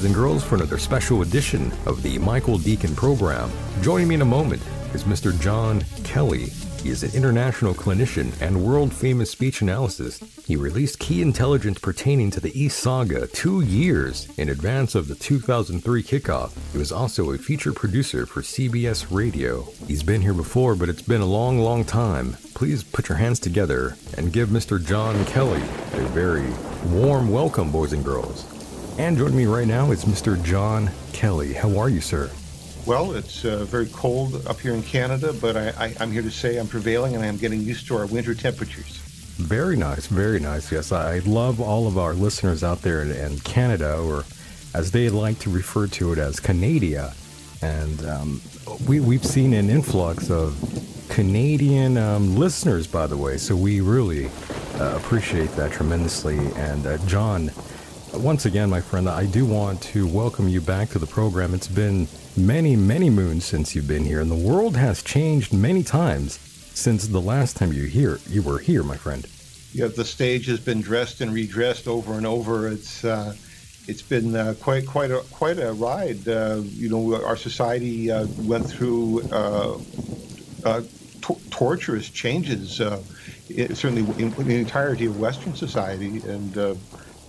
boys and girls, for another special edition of the Michael Decon program. Joining me in a moment is Mr. Jon Kelly. He is an international clinician and world famous speech analyst. He released key intelligence pertaining to the East Saga two years in advance of the 2003 kickoff. He was also a feature producer for CBS Radio. He's been here before, but it's been a long, long time. Please put your hands together and give Mr. Jon Kelly a very warm welcome, boys and girls. And joining me right now is Mr. Jon Kelly. How are you, sir? Well, it's uh, very cold up here in Canada, but I, I, I'm here to say I'm prevailing and I'm getting used to our winter temperatures. Very nice, very nice. Yes, I love all of our listeners out there in, in Canada, or as they like to refer to it as Canada. And um, we, we've seen an influx of Canadian um, listeners, by the way, so we really uh, appreciate that tremendously. And uh, Jon, once again, my friend, I do want to welcome you back to the program. It's been many, many moons since you've been here, and the world has changed many times since the last time you here you were here, my friend. Yeah, the stage has been dressed and redressed over and over. It's uh, it's been uh, quite quite a quite a ride. Uh, you know, our society uh, went through uh, uh, to- torturous changes. Uh, it, certainly, in, in the entirety of Western society, and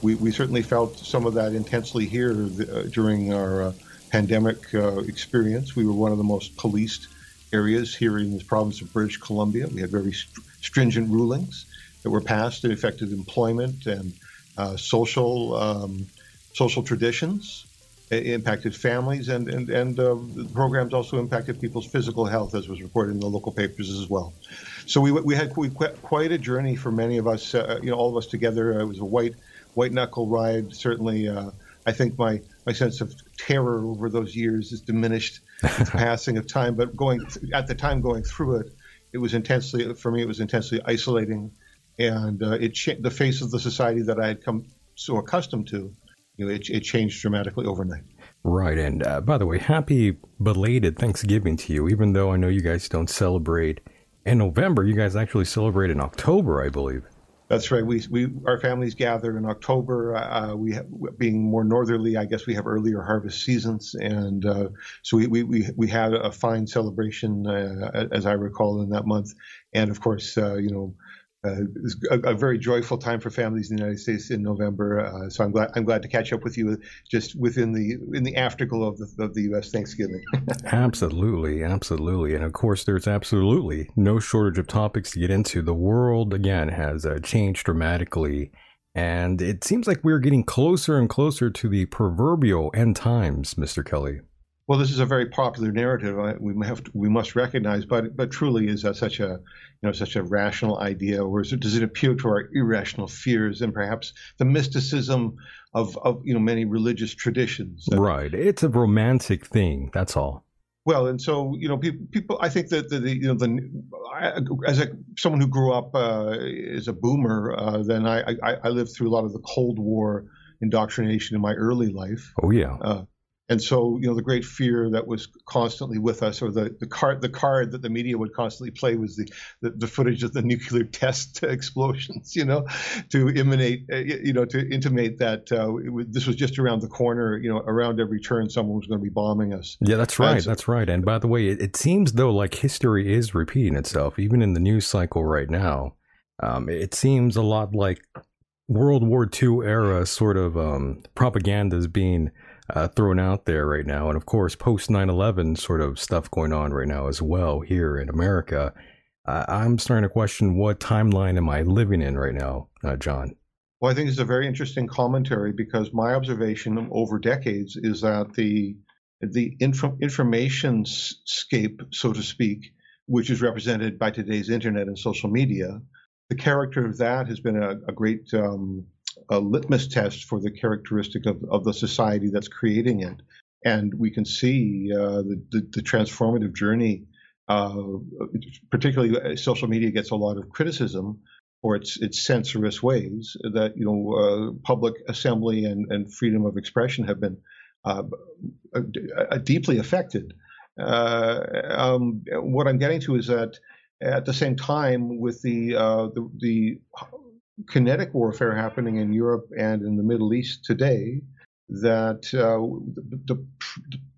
we we certainly felt some of that intensely here uh, during our uh, pandemic uh, experience. We were one of the most policed areas here in this province of British Columbia. We had very st- stringent rulings that were passed that affected employment and uh, social um, social traditions. It impacted families, and and and uh, the programs also impacted people's physical health, as was reported in the local papers as well. So we we had we, quite a journey for many of us. Uh, you know, all of us together. It was a white white knuckle ride. Certainly, uh, I think my my sense of terror over those years is diminished with the passing of time. But going at the time going through it, it was intensely for me. It was intensely isolating, and uh, it cha- the face of the society that I had come so accustomed to. You know, it, it changed dramatically overnight. Right, and uh, by the way, happy belated Thanksgiving to you. Even though I know you guys don't celebrate in November, you guys actually celebrate in October, I believe. That's right. We, we our families gather in October. Uh, we have, being more northerly, I guess we have earlier harvest seasons, and uh, so we, we, we we had a fine celebration, uh, as I recall, in that month. And of course, uh, you know, uh, a, a, very joyful time for families in the United States in November. Uh, so I'm glad I'm glad to catch up with you just within the in the afterglow of the of the U.S. Thanksgiving. absolutely, absolutely, and of course, there's absolutely no shortage of topics to get into. The world again has uh, changed dramatically. And it seems like we're getting closer and closer to the proverbial end times, Mr. Kelly. Well, this is a very popular narrative. We have to, we must recognize, but but truly is that such a you know such a rational idea, or it, does it appeal to our irrational fears and perhaps the mysticism of of you know many religious traditions? Right. It's a romantic thing. That's all. Well, and so you know, people, people I think that the, the you know the I, as a someone who grew up uh, as a boomer, uh, then I, I I lived through a lot of the Cold War indoctrination in my early life. Oh yeah. Uh, And so, you know, the great fear that was constantly with us, or the, the card the card that the media would constantly play, was the, the, the footage of the nuclear test explosions. You know, to emanate, uh, you know, to intimate that uh, was, this was just around the corner. You know, around every turn, someone was going to be bombing us. Yeah, that's right. So, that's right. And by the way, it, it, seems though like history is repeating itself, even in the news cycle right now. Um, it seems a lot like World War II era sort of um, propaganda is being uh, thrown out there right now. And of course, post 9 11 sort of stuff going on right now as well here in America. Uh, I'm starting to question what timeline am I living in right now, uh, Jon? Well, I think it's a very interesting commentary because my observation over decades is that the the inf- information scape, so to speak, which is represented by today's internet and social media, the character of that has been a, a great um, a litmus test for the characteristic of, of the society that's creating it. And we can see uh, the, the, the, transformative journey, uh, particularly uh, social media gets a lot of criticism for its, its censorious ways that, you know, uh, public assembly and, and freedom of expression have been uh, deeply affected. Uh, um, what I'm getting to is that at the same time, with the, the, the kinetic warfare happening in Europe and in the Middle East today that uh, the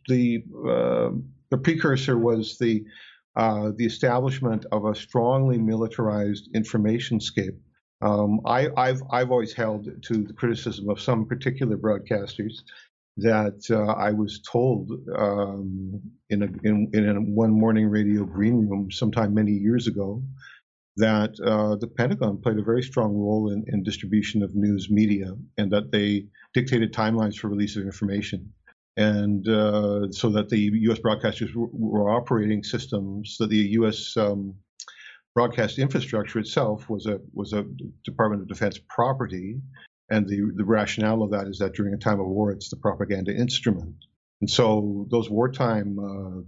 the uh, the precursor was the uh, the establishment of a strongly militarized information scape. Um, I, have I've always held to the criticism of some particular broadcasters that uh, I was told um, in, a, in, in a one morning radio green room sometime many years ago that uh, the Pentagon played a very strong role in, in, distribution of news media and that they dictated timelines for release of information. And uh, so that the U.S. broadcasters were, operating systems, that the U.S. Um, broadcast infrastructure itself was a was a Department of Defense property, and the the rationale of that is that during a time of war, it's the propaganda instrument. And so those wartime uh,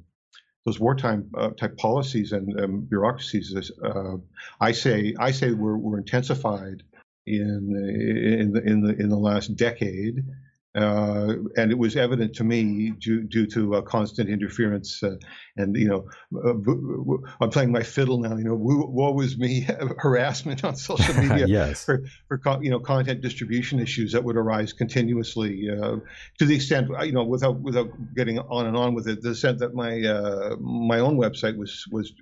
those wartime uh, type policies and um, bureaucracies, uh, I say, I say were, were intensified in in the in the in the last decade, uh, and it was evident to me due, due to uh, constant interference uh, and you know uh, I'm playing my fiddle now you know woe was me harassment on social media yes. for, for you know content distribution issues that would arise continuously uh, to the extent you know without without getting on and on with it the extent that my uh, my own website was was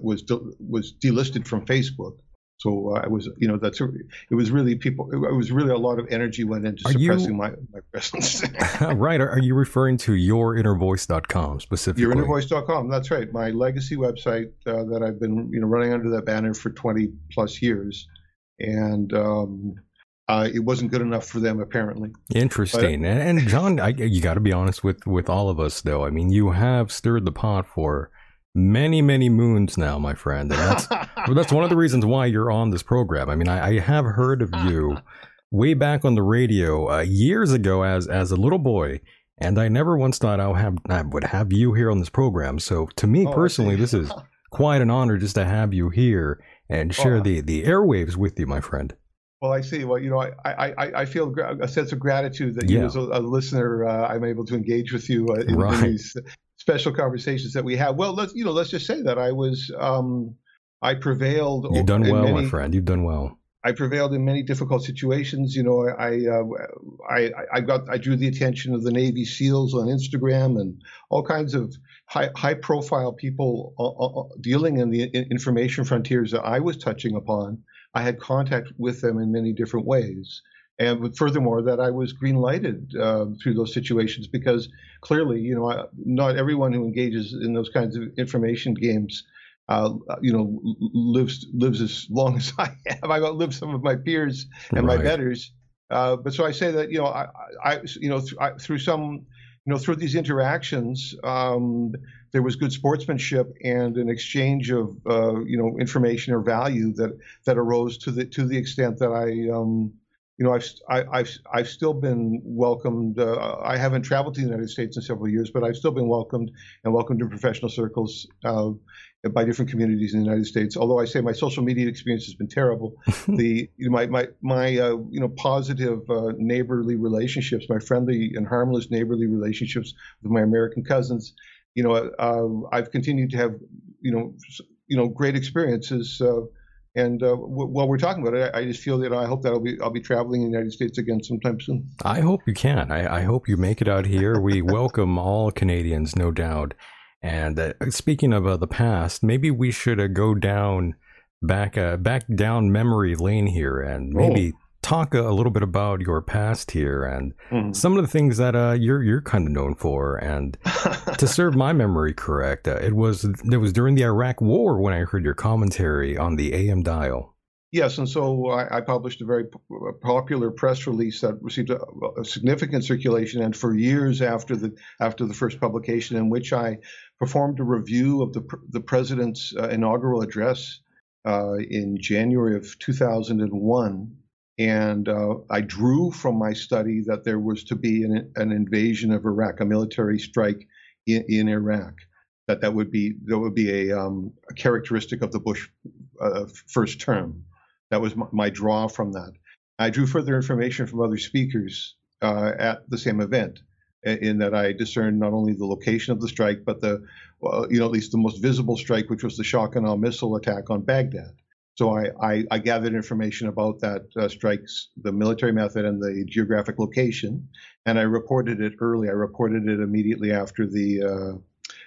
was was delisted from Facebook so uh, I was, you know, that's a, it was really people. It was really a lot of energy went into are suppressing you, my my presence. right? Are, are, you referring to yourinnervoice.com specifically? Yourinnervoice.com. That's right. My legacy website uh, that I've been, you know, running under that banner for 20 plus years, and um, uh, it wasn't good enough for them apparently. Interesting. But, and, and John, I, you got to be honest with with all of us, though. I mean, you have stirred the pot for many many moons now my friend and that's that's one of the reasons why you're on this program i mean i, I have heard of you way back on the radio uh, years ago as as a little boy and i never once thought i would have i would have you here on this program so to me oh, personally this is quite an honor just to have you here and share oh. the the airwaves with you my friend well, I see. Well, you know, I I, I feel a sense of gratitude that yeah. you, as a, a listener, uh, I'm able to engage with you uh, in, right. in, these special conversations that we have. Well, let's you know, let's just say that I was um, I prevailed. You've done well, many, my friend. You've done well. I prevailed in many difficult situations. You know, I, uh, I, I got, I drew the attention of the Navy SEALs on Instagram and all kinds of high, high profile people uh, uh, dealing in the information frontiers that I was touching upon. I had contact with them in many different ways and furthermore that I was green lighted uh, through those situations because clearly, you know, I, not everyone who engages in those kinds of information games, uh, you know, lives lives as long as I have. I've outlived some of my peers and right. my betters. Uh, but so I say that you know, I, I you know, th- I, through some, you know, through these interactions. Um, there was good sportsmanship and an exchange of uh, you know information or value that that arose to the to the extent that I um, you know, I've, I, have i I've still been welcomed. Uh, I haven't traveled to the United States in several years, but I've still been welcomed and welcomed in professional circles uh, by different communities in the United States. Although I say my social media experience has been terrible, the you know, my my my uh, you know positive uh, neighborly relationships, my friendly and harmless neighborly relationships with my American cousins, you know, uh, I've continued to have you know you know great experiences uh, and uh, w- while we're talking about it, I, I, just feel that I hope that I'll be I'll be traveling in the United States again sometime soon. I hope you can. I, I hope you make it out here. We welcome all Canadians, no doubt. And uh, speaking of uh, the past, maybe we should uh, go down back uh, back down memory lane here and maybe oh talk a, little bit about your past here and mm. some of the things that uh, you're you're kind of known for. And to serve my memory correct, uh, it was it was during the Iraq War when I heard your commentary on the AM dial. Yes, and so I, I published a very p- popular press release that received a, a, significant circulation, and for years after the after the first publication, in which I performed a review of the the president's uh, inaugural address uh, in January of 2001 and uh, I drew from my study that there was to be an, an invasion of Iraq, a military strike in, in, Iraq. That that would be that would be a, um, a characteristic of the Bush uh, first term. That was my, my, draw from that. I drew further information from other speakers uh, at the same event, in that I discerned not only the location of the strike, but the, you know, at least the most visible strike, which was the shock and missile attack on Baghdad. So I, I, I gathered information about that uh, strikes, the military method, and the geographic location, and I reported it early. I reported it immediately after the uh,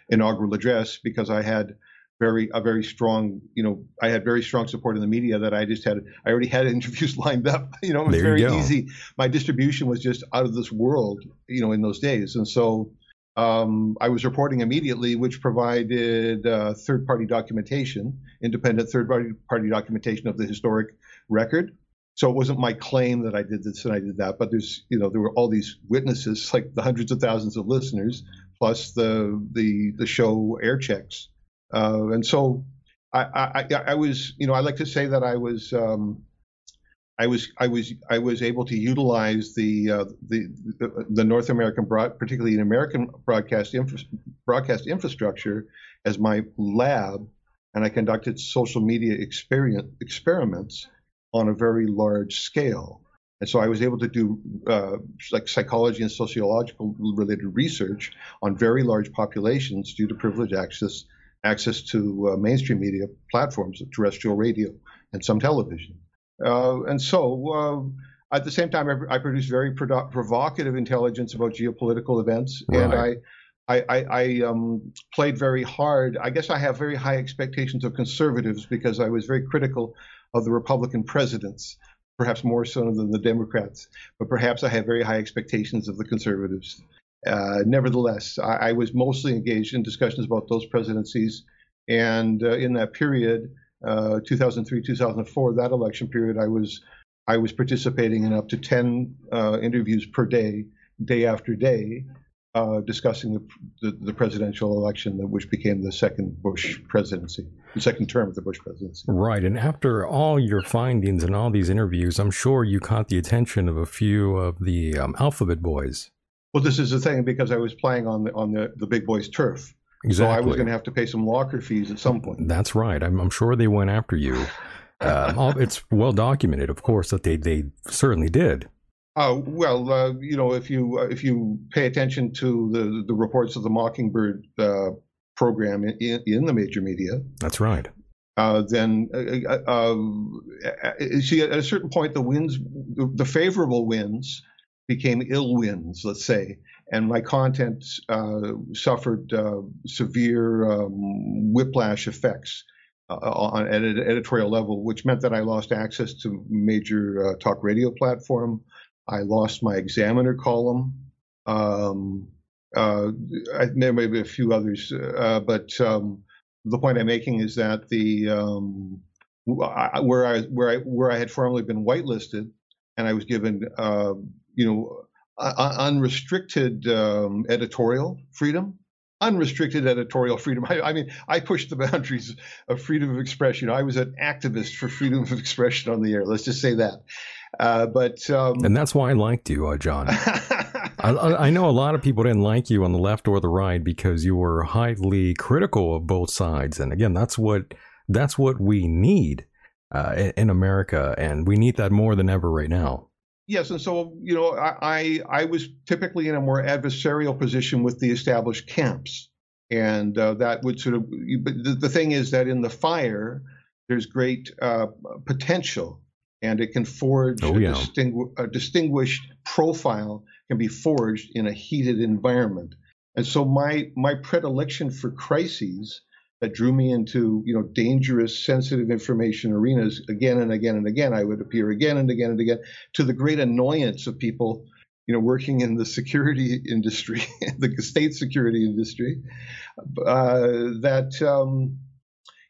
inaugural address because I had very a very strong, you know, I had very strong support in the media that I just had. I already had interviews lined up. You know, it was there very easy. My distribution was just out of this world, you know, in those days, and so um, I was reporting immediately, which provided uh, third party documentation, independent third party documentation of the historic record. So it wasn't my claim that I did this and I did that, but there's, you know, there were all these witnesses, like the hundreds of thousands of listeners, plus the the the show air checks, uh, and so I, I I was, you know, I like to say that I was um, I was I was I was able to utilize the uh, the, the North American broad, particularly in American broadcast infra, broadcast infrastructure as my lab, and I conducted social media experiments on a very large scale. And so I was able to do uh, like psychology and sociological related research on very large populations due to privileged access access to uh, mainstream media platforms, terrestrial radio, and some television. Uh, and so, uh, at the same time, I, I produce very produ- provocative intelligence about geopolitical events, right. and I. I, I, I um, played very hard. I guess I have very high expectations of conservatives because I was very critical of the Republican presidents, perhaps more so than the Democrats. But perhaps I have very high expectations of the conservatives. Uh, nevertheless, I, I, was mostly engaged in discussions about those presidencies. And uh, in that period, uh, 2003, 2004, that election period, I was I was participating in up to 10 uh, interviews per day, day after day, uh, discussing the, the, the, presidential election, which became the second Bush presidency, the second term of the Bush presidency. Right. And after all your findings and all these interviews, I'm sure you caught the attention of a few of the um, alphabet boys. Well, this is the thing because I was playing on the on the, the big boys' turf. Exactly. So I was going to have to pay some locker fees at some point. That's right. I'm, I'm sure they went after you. Um, it's well documented, of course, that they, they certainly did. Uh, well, uh, you know, if you uh, if you pay attention to the the reports of the Mockingbird uh, program in, in the major media, that's right. Uh, then, uh, see, at a certain point, the winds, the favorable winds, became ill winds. Let's say, and my content uh, suffered uh, severe um, whiplash effects uh, on at an editorial level, which meant that I lost access to major uh, talk radio platform. I lost my Examiner column. Um, uh, I, there may be a few others, uh, but um, the point I'm making is that the um, I, where I where I where I had formerly been whitelisted, and I was given you know unrestricted um, editorial freedom. Unrestricted editorial freedom. I, I, mean, I pushed the boundaries of freedom of expression. I was an activist for freedom of expression on the air. Let's just say that. Uh, but um, and that's why I liked you, uh, Jon. I, I, know a lot of people didn't like you on the left or the right because you were highly critical of both sides, and again, that's what that's what we need uh, in, in America, and we need that more than ever right now. Yes, and so you know, I, I, I was typically in a more adversarial position with the established camps, and uh, that would sort of. But the, the, thing is that in the fire, there's great uh, potential, and it can forge oh, yeah. a, distingu- a distinguished profile can be forged in a heated environment. And so my my predilection for crises that drew me into you know dangerous, sensitive information arenas again and again and again. I would appear again and again and again to the great annoyance of people you know working in the security industry, the state security industry. Uh, that um,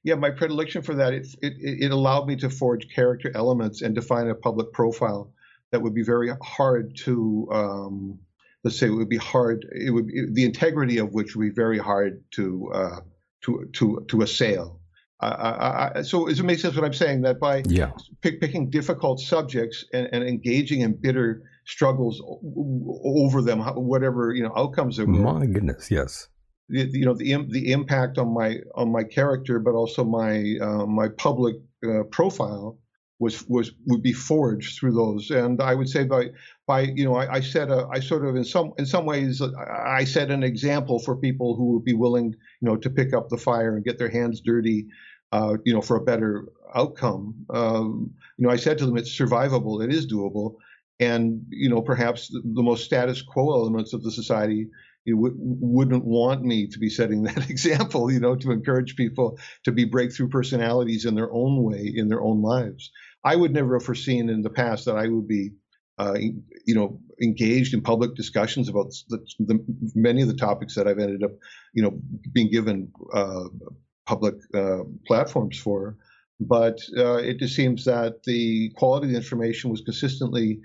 yeah, my predilection for that it, it it allowed me to forge character elements and define a public profile that would be very hard to. Um, let's say it would be hard. It would it, the integrity of which would be very hard to uh, to to to assail. Uh, I, so does it makes sense what I'm saying? That by yeah. pick, picking difficult subjects and, and, engaging in bitter struggles over them, whatever you know outcomes there were. My goodness, yes. The, you know the the impact on my on my character, but also my uh, my public uh, profile was was would be forged through those. And I would say by by you know I, I set a I sort of in some in some ways I set an example for people who would be willing you know to pick up the fire and get their hands dirty, uh, you know for a better outcome. Um, you know I said to them it's survivable, it is doable, and you know perhaps the, the most status quo elements of the society you wouldn't want me to be setting that example, you know, to encourage people to be breakthrough personalities in their own way, in their own lives. I would never have foreseen in the past that I would be, uh, you know, engaged in public discussions about the, the, many of the topics that I've ended up, you know, being given uh, public uh, platforms for. But uh, it just seems that the quality of the information was consistently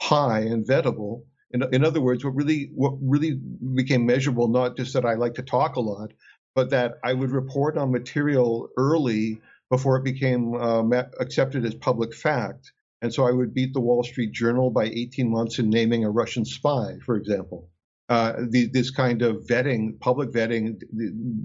high and vettable. In, in other words, what really what really became measurable, not just that I like to talk a lot, but that I would report on material early before it became uh, accepted as public fact. And so I would beat the Wall Street Journal by 18 months in naming a Russian spy, for example. Uh, the, this kind of vetting, public vetting,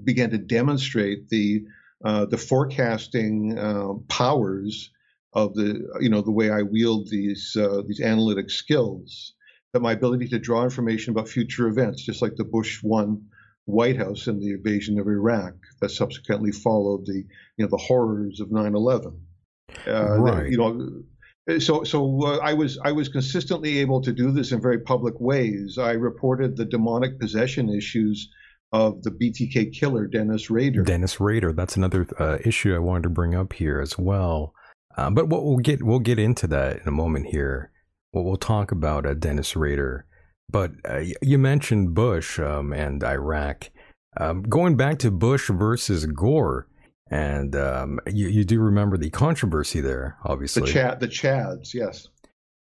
began to demonstrate the uh, the forecasting uh, powers of the you know the way I wield these uh, these analytic skills. That my ability to draw information about future events, just like the Bush one White House and the invasion of Iraq that subsequently followed the you know the horrors of 9/11. Uh, right. You know, so so uh, I was I was consistently able to do this in very public ways. I reported the demonic possession issues of the BTK killer Dennis Rader. Dennis Rader. That's another uh, issue I wanted to bring up here as well. Uh, but what we'll get we'll get into that in a moment here. Well, we'll talk about uh, Dennis Rader. But uh, you mentioned Bush um, and Iraq. Um, going back to Bush versus Gore, and um, you, you do remember the controversy there, obviously. The chat, the Chads, yes.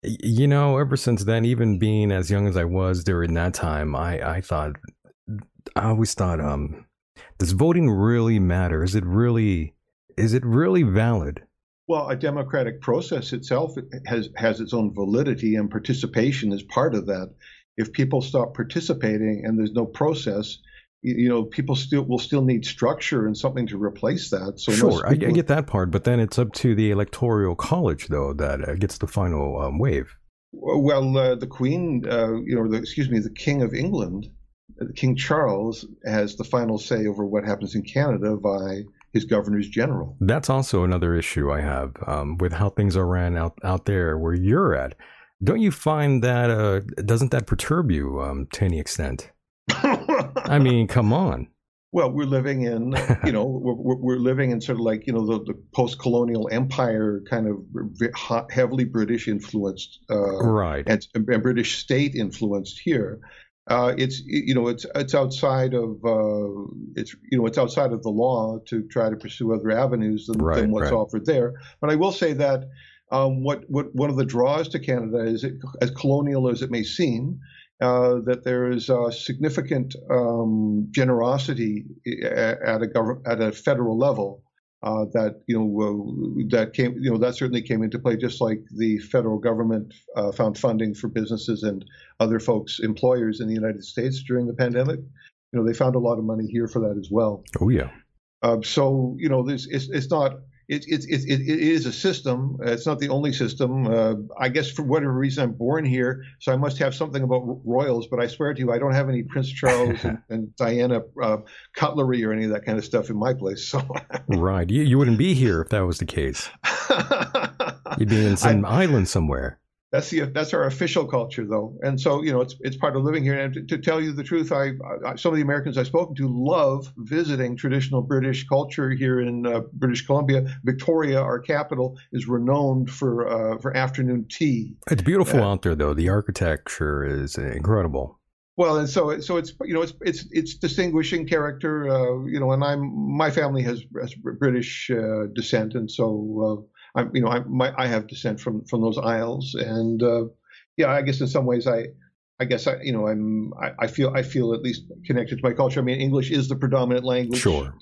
You know, ever since then, even being as young as I was during that time, I, I thought, I always thought, um, does voting really matter? Is it really, is it really valid? Well, a democratic process itself has has its own validity, and participation is part of that if people stop participating and there's no process, you know, people still will still need structure and something to replace that. So sure, I, I, get that part, but then it's up to the electoral college though that uh, gets the final um, wave. Well, uh, the Queen, uh, you know, the, excuse me, the King of England, uh, King Charles, has the final say over what happens in Canada by his governors general. That's also another issue I have um, with how things are ran out out there where you're at. Don't you find that uh, doesn't that perturb you um, to any extent? I mean, come on. Well, we're living in, you know, we're, we're living in sort of like, you know, the, the post-colonial empire kind of heavily British influenced, uh, right, and, and, British state influenced here. Uh, it's, you know, it's it's outside of, uh, it's, you know, it's outside of the law to try to pursue other avenues than, right, than what's right. offered there. But I will say that um, what, what one of the draws to Canada is, it, as colonial as it may seem, uh, that there is significant um, generosity at a government at a federal level uh, that you know that came you know that certainly came into play just like the federal government uh, found funding for businesses and other folks employers in the United States during the pandemic. You know they found a lot of money here for that as well. Oh yeah. Uh, so you know this it's, it's not it, it, it, it is a system. It's not the only system. Uh, I guess for whatever reason I'm born here, so I must have something about royals. But I swear to you, I don't have any Prince Charles and, and Diana uh, cutlery or any of that kind of stuff in my place. So right, you, you wouldn't be here if that was the case. You'd be in some I, island somewhere. That's the that's our official culture, though, and so you know it's it's part of living here. And to, to tell you the truth, I, I, some of the Americans I've spoken to love visiting traditional British culture here in uh, British Columbia. Victoria, our capital, is renowned for uh, for afternoon tea. It's beautiful uh, out there, though. The architecture is incredible. Well, and so so it's you know it's it's it's distinguishing character, uh, you know, and I'm my family has, has British uh, descent, and so I, you know, I, my, I have descent from from those isles, and uh, yeah, I guess in some ways I, I guess I, you know, I'm I, I, feel I feel at least connected to my culture. I mean, English is the predominant language sure.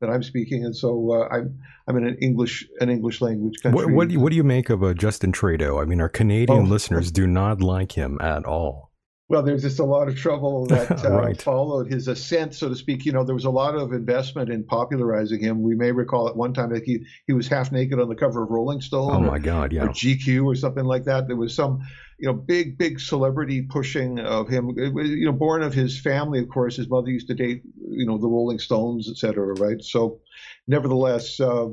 that I'm speaking, and so uh, I'm I'm in an English an English language country. What, what do you, what do you make of uh, Justin Trudeau? I mean, our Canadian oh. listeners do not like him at all. Well, there's just a lot of trouble that uh, right. followed his ascent, so to speak. You know, there was a lot of investment in popularizing him. We may recall at one time that he, he was half naked on the cover of Rolling Stone. Oh, my God, yeah. Or GQ or something like that. There was some, you know, big, big celebrity pushing of him. You know, born of his family, of course. His mother used to date, you know, the Rolling Stones, et cetera, right? So, nevertheless, uh,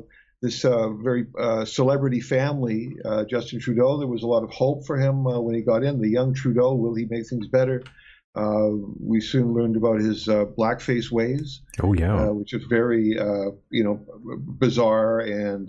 this uh, very uh, celebrity family, uh, Justin Trudeau. There was a lot of hope for him uh, when he got in. The young Trudeau, will he make things better? Uh, we soon learned about his uh, blackface ways. Oh yeah, which is very you know bizarre and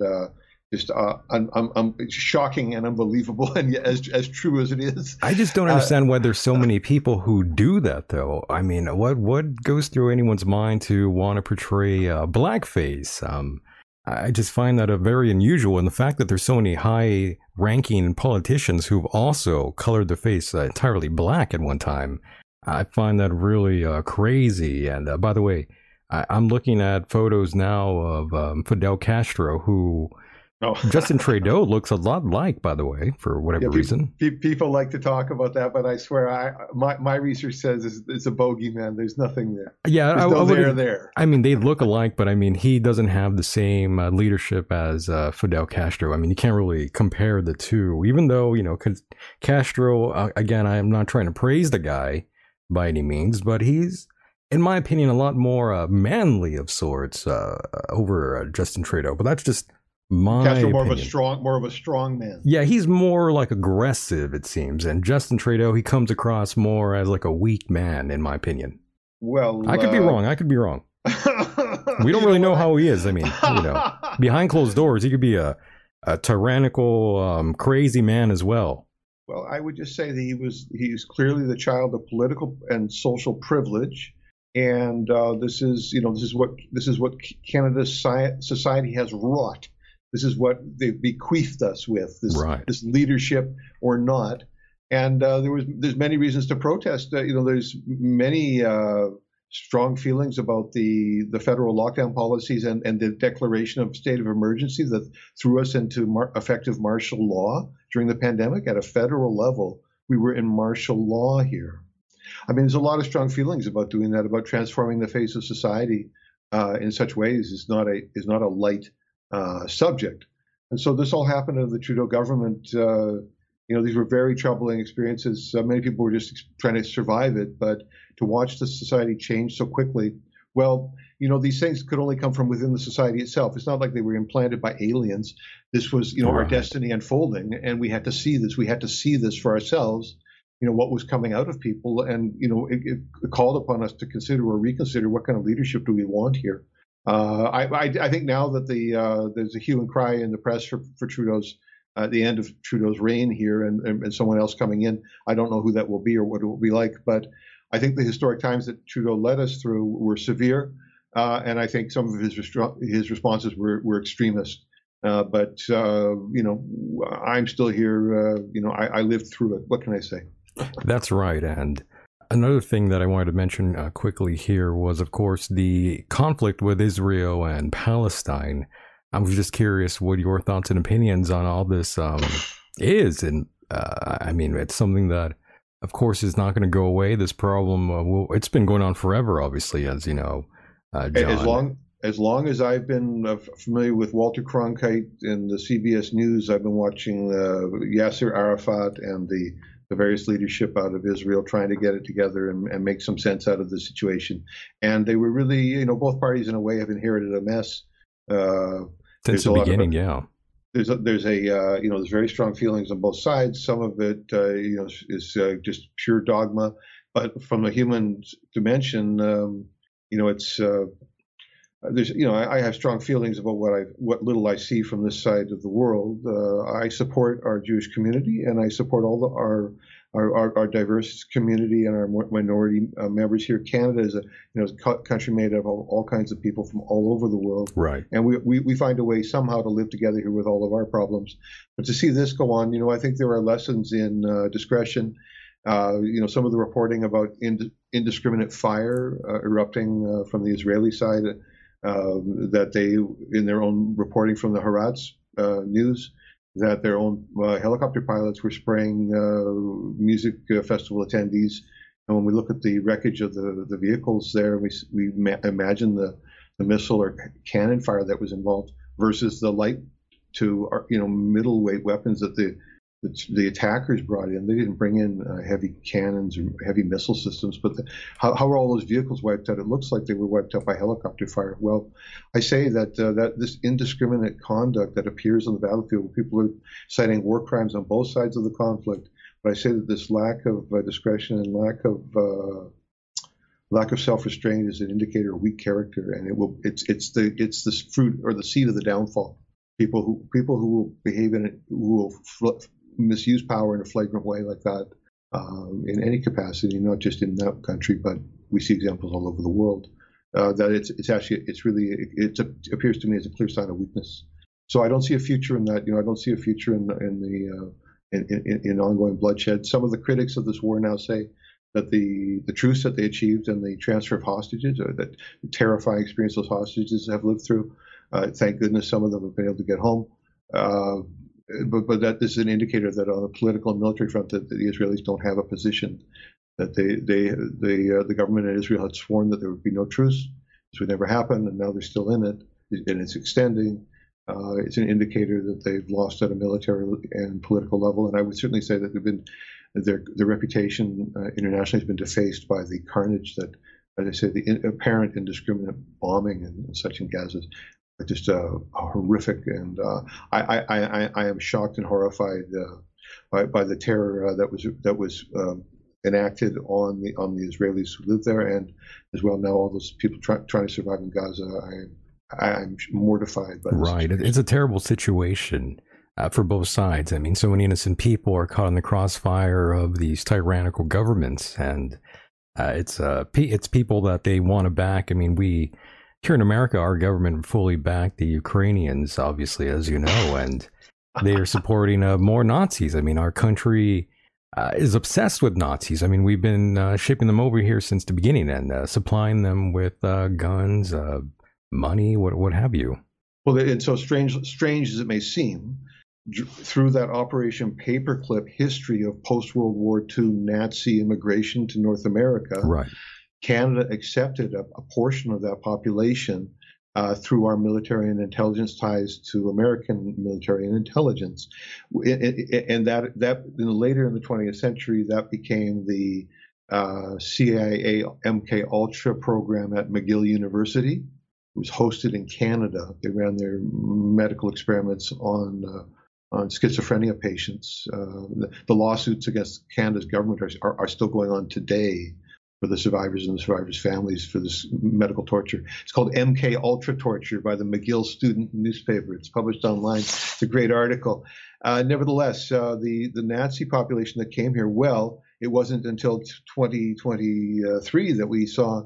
just un- un- un- shocking and unbelievable, and as as true as it is. I just don't understand why there's so many people who do that, though. I mean, what what goes through anyone's mind to want to portray blackface? Um, I just find that a very unusual, and the fact that there's so many high-ranking politicians who've also colored their face uh, entirely black at one time, I find that really uh, crazy. And uh, by the way, I- am looking at photos now of um, Fidel Castro, who Oh. Justin Trudeau looks a lot like, by the way, for whatever yeah, reason. people like to talk about that, but I swear, I my, my research says it's, it's a bogeyman. There's nothing there. Yeah, There's I, no I there there. I mean, they look alike, but I mean, he doesn't have the same uh, leadership as uh, Fidel Castro. I mean, you can't really compare the two, even though you know Castro. Uh, again, I am not trying to praise the guy by any means, but he's in my opinion, a lot more uh, manly of sorts uh, over uh, Justin Trudeau. But that's just my Castro more opinion. of a strong, more of a strong man. Yeah, he's more like aggressive, it seems, and Justin Trudeau he comes across more as like a weak man, in my opinion. Well, I could uh, be wrong. I could be wrong. we don't really know how he is. I mean, you know, behind closed doors, he could be a a tyrannical, um, crazy man as well. Well, I would just say that he was he's clearly the child of political and social privilege, and uh, this is you know this is what this is what Canada's society has wrought this is what they've bequeathed us with this right. this leadership or not. And uh, there was there's many reasons to protest. Uh, you know, there's many uh, strong feelings about the the federal lockdown policies and, and the declaration of state of emergency that threw us into mar- effective martial law during the pandemic at a federal level. We were in martial law here. I mean, there's a lot of strong feelings about doing that, about transforming the face of society uh, in such ways. is not a is not a light uh, subject. And so this all happened under the Trudeau government. Uh, you know, these were very troubling experiences. Uh, many people were just trying to survive it, but to watch the society change so quickly, well, you know, these things could only come from within the society itself. It's not like they were implanted by aliens. This was, you know, right. our destiny unfolding, and we had to see this. We had to see this for ourselves. You know, what was coming out of people, and you know, it, it called upon us to consider or reconsider what kind of leadership do we want here. Uh, I, I, I, think now that the uh, there's a hue and cry in the press for, for Trudeau's uh, the end of Trudeau's reign here and, and, and, someone else coming in. I don't know who that will be or what it will be like, but I think the historic times that Trudeau led us through were severe, uh, and I think some of his his responses were, were extremist. Uh, but you know, I'm still here. you know, I, I lived through it. What can I say? That's right, and Another thing that I wanted to mention uh, quickly here was, of course, the conflict with Israel and Palestine. I was just curious what your thoughts and opinions on all this um, is, and uh, I mean, it's something that, of course, is not going to go away. This problem, uh, will, it's been going on forever, obviously, as you know, uh, Jon. As long as long as I've been uh, familiar with Walter Cronkite and the CBS News, I've been watching uh, Yasser Arafat and the the various leadership out of Israel trying to get it together and, and, make some sense out of the situation. And they were really, you know, both parties in a way have inherited a mess. Uh, Since the beginning, of, yeah. There's a, there's a uh, you know there's very strong feelings on both sides. Some of it uh, you know is uh, just pure dogma, but from a human dimension, um, you know it's uh, there's you know I, I, have strong feelings about what I what little I see from this side of the world. Uh, I support our Jewish community and I support all the, our, our, our our diverse community and our minority uh, members here. Canada is a you know a country made of all, all, kinds of people from all over the world. Right. And we, we we find a way somehow to live together here with all of our problems. But to see this go on, you know, I think there are lessons in uh, discretion. Uh, you know, some of the reporting about ind- indiscriminate fire uh, erupting uh, from the Israeli side that they, in their own reporting from the Haaretz uh, news, that their own uh, helicopter pilots were spraying uh, music festival attendees. And when we look at the wreckage of the, the vehicles there, we, we ma- imagine the, the missile or cannon fire that was involved versus the light to you know middleweight weapons that the the, the attackers brought in. They didn't bring in uh, heavy cannons or heavy missile systems, but the, how, how were all those vehicles wiped out? It looks like they were wiped out by helicopter fire. Well, I say that uh, that this indiscriminate conduct that appears on the battlefield, where people are citing war crimes on both sides of the conflict. But I say that this lack of uh, discretion and lack of uh, lack of self-restraint is an indicator of weak character, and it will it's it's the it's the fruit or the seed of the downfall people who people who will behave in it who will misuse power in a flagrant way like that um, in any capacity, not just in that country, but we see examples all over the world. Uh, that it's it's actually it's really it, it, appears to me as a clear sign of weakness. So I don't see a future in that. You know, I don't see a future in in the uh, in, in, in, ongoing bloodshed. Some of the critics of this war now say that the the truce that they achieved and the transfer of hostages, or that terrifying experience those hostages have lived through. Uh, thank goodness some of them have been able to get home. But, but that is an indicator that on the political and military front that the Israelis don't have a position. That they they they uh, the government in Israel had sworn that there would be no truce. This would never happen, and now they're still in it, and it's extending. Uh, it's an indicator that they've lost at a military and political level. And I would certainly say that they've been their their reputation uh, internationally has been defaced by the carnage that, as I say, the in, apparent indiscriminate bombing and, and such in Gaza just uh, horrific, and uh, I, I, I, I, am shocked and horrified uh, by, by the terror uh, that was that was um, enacted on the on the Israelis who live there, and as well now all those people try, trying to survive in Gaza. I, I'm mortified by this. Right, it's a terrible situation. Uh, for both sides. I mean, so many innocent people are caught in the crossfire of these tyrannical governments, and uh, it's uh, it's people that they want to back. I mean, we here in America, our government fully backed the Ukrainians, obviously, as you know, and they are supporting uh, more Nazis. I mean, our country uh, is obsessed with Nazis. I mean, we've been uh, shipping them over here since the beginning and uh, supplying them with uh, guns, uh, money, what what have you. Well, and so strange, strange as it may seem, through that Operation Paperclip history of post World War II Nazi immigration to North America, right Canada accepted a, a portion of that population uh, through our military and intelligence ties to American military and intelligence, and that that later in the 20th century that became the uh, CIA MK Ultra program at McGill University. It was hosted in Canada. They ran their medical experiments on uh, on schizophrenia patients. Uh, the, the, lawsuits against Canada's government are, are, are still going on today for the survivors and the survivors' families for this medical torture. It's called MK Ultra Torture by the McGill Student Newspaper. It's published online. It's a great article. Uh, nevertheless, uh, the the Nazi population that came here, well, it wasn't until 2023 that we saw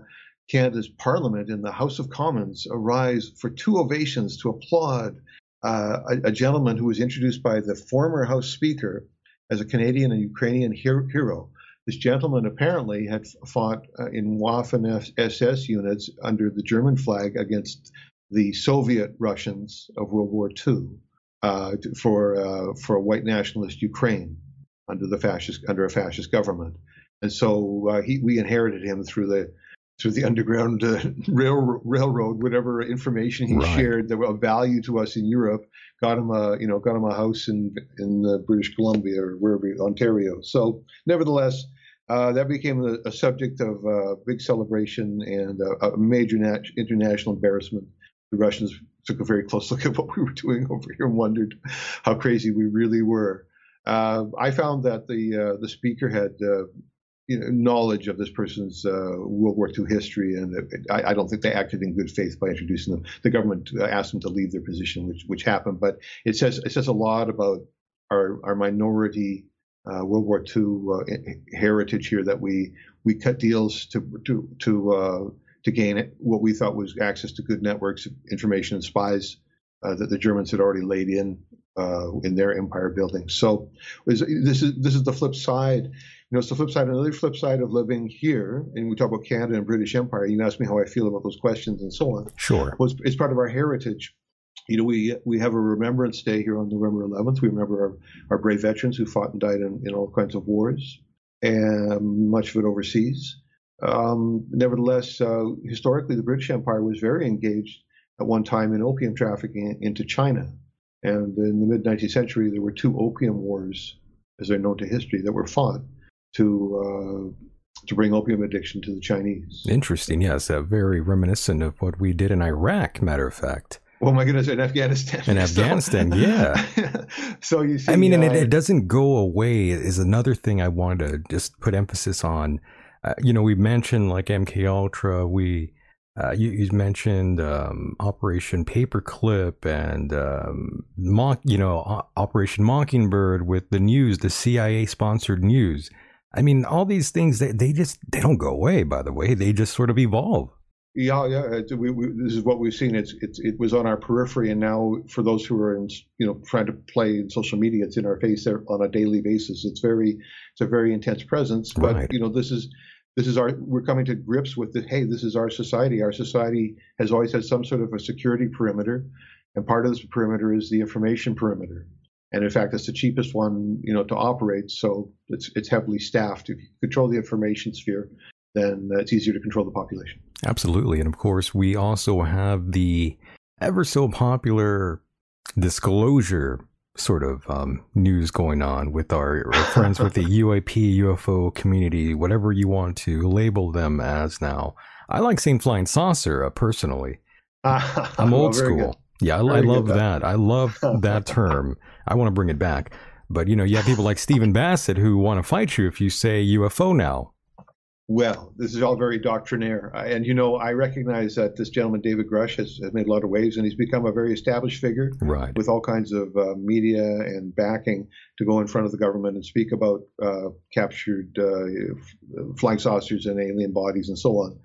Canada's Parliament and the House of Commons arise for two ovations to applaud uh, a, a, gentleman who was introduced by the former House Speaker as a Canadian and Ukrainian hero this gentleman apparently had fought uh, in Waffen SS units under the German flag against the Soviet Russians of World War II uh, for uh, for a white nationalist Ukraine under the fascist under a fascist government, and so uh, he we inherited him through the through the underground uh, rail, railroad, whatever information he right. shared that were of value to us in Europe, got him a you know got him a house in in uh, British Columbia or wherever Ontario. So nevertheless, uh, that became a, a, subject of uh, big celebration and a, a major nat- international embarrassment. The Russians took a very close look at what we were doing over here and wondered how crazy we really were. Uh, I found that the uh, the speaker had uh, you know, knowledge of this person's uh, World War II history, and I, I, don't think they acted in good faith by introducing them. The government asked them to leave their position, which which happened. But it says it says a lot about our our minority uh, World War II uh, heritage here that we we cut deals to to to uh, to gain what we thought was access to good networks, information, and spies uh, that the Germans had already laid in uh, in their empire building. So this is this is the flip side. You know, it's the flip side. Another flip side of living here, and we talk about Canada and British Empire. You ask me how I feel about those questions and so on. Sure. Well, it's, it's part of our heritage you know, we we have a Remembrance Day here on November 11th. We remember our, our brave veterans who fought and died in, in all kinds of wars, and much of it overseas. Um, nevertheless, uh, historically, the British Empire was very engaged at one time in opium trafficking into China. And in the mid 19th century, there were two opium wars, as they're known to history, that were fought to uh, to bring opium addiction to the Chinese. Interesting, yes, uh, very reminiscent of what we did in Iraq. Matter of fact. Oh my goodness, in Afghanistan. In Afghanistan, yeah. so you see, I mean, uh, and it, uh, it, doesn't go away. Is another thing I wanted to just put emphasis on. Uh, you know, we mentioned like MK Ultra. We uh, you, you, mentioned um, Operation Paperclip and um, mock, you know, Operation Mockingbird with the news, the CIA sponsored news. I mean, all these things they, they just they don't go away. By the way, they just sort of evolve. Yeah, yeah. We, we, this is what we've seen. It's, it's it was on our periphery, and now for those who are in, you know, trying to play in social media, it's in our face on a daily basis. It's very, it's a very intense presence. But right. you know, this is this is our we're coming to grips with the hey, this is our society. Our society has always had some sort of a security perimeter, and part of this perimeter is the information perimeter. And in fact, it's the cheapest one, you know, to operate. So it's it's heavily staffed. If you control the information sphere, then it's easier to control the population. Absolutely. And of course, we also have the ever so popular disclosure sort of um, news going on with our, our friends with the UAP, UFO community, whatever you want to label them as now. I like saying flying saucer uh, personally. I'm old well, school. Good. Yeah, I, I love that. I love that term. I want to bring it back. But you know, you have people like Stephen Bassett who want to fight you if you say UFO now well. This is all very doctrinaire. And, you know, I recognize that this gentleman, David Grusch, has, has made a lot of waves and he's become a very established figure right. with all kinds of uh, media and backing to go in front of the government and speak about uh, captured uh, flying saucers and alien bodies and so on.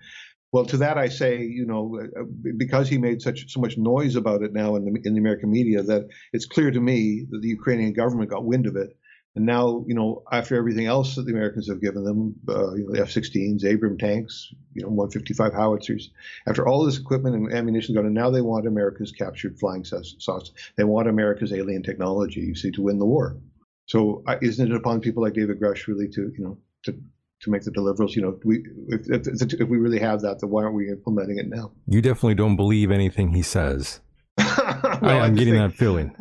Well, to that I say, you know, uh, because he made such so much noise about it now in the in the American media, that it's clear to me that the Ukrainian government got wind of it and now, you know, after everything else that the Americans have given them, uh, you know, the F-16s, Abrams tanks, you know, 155 howitzers, after all this equipment and ammunition gone, and now they want America's captured flying saucers. They want America's alien technology, you see, to win the war. So uh, isn't it upon people like David Grusch really to, you know, to to make the deliverables? You know, we if, if, if we really have that, then why aren't we implementing it now? You definitely don't believe anything he says. well, I, am getting that feeling.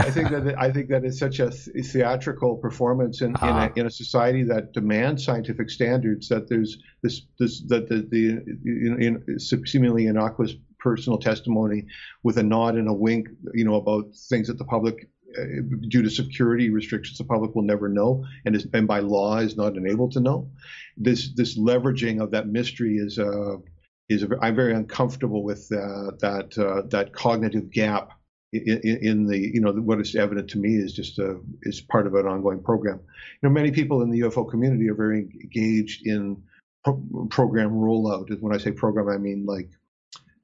I think that I think that it's such a theatrical performance in, uh-huh. in, a, ah. in, a, society that demands scientific standards that there's this this that the, the in, in seemingly innocuous personal testimony with a nod and a wink, you know, about things that the public uh, due to security restrictions, the public will never know, and, is, and by law is not enabled to know. This this leveraging of that mystery is uh, is a, I'm very uncomfortable with uh, that uh, that cognitive gap in, in, the you know what is evident to me is just a, is part of an ongoing program. You know, many people in the UFO community are very engaged in pro- program rollout. And when I say program, I mean like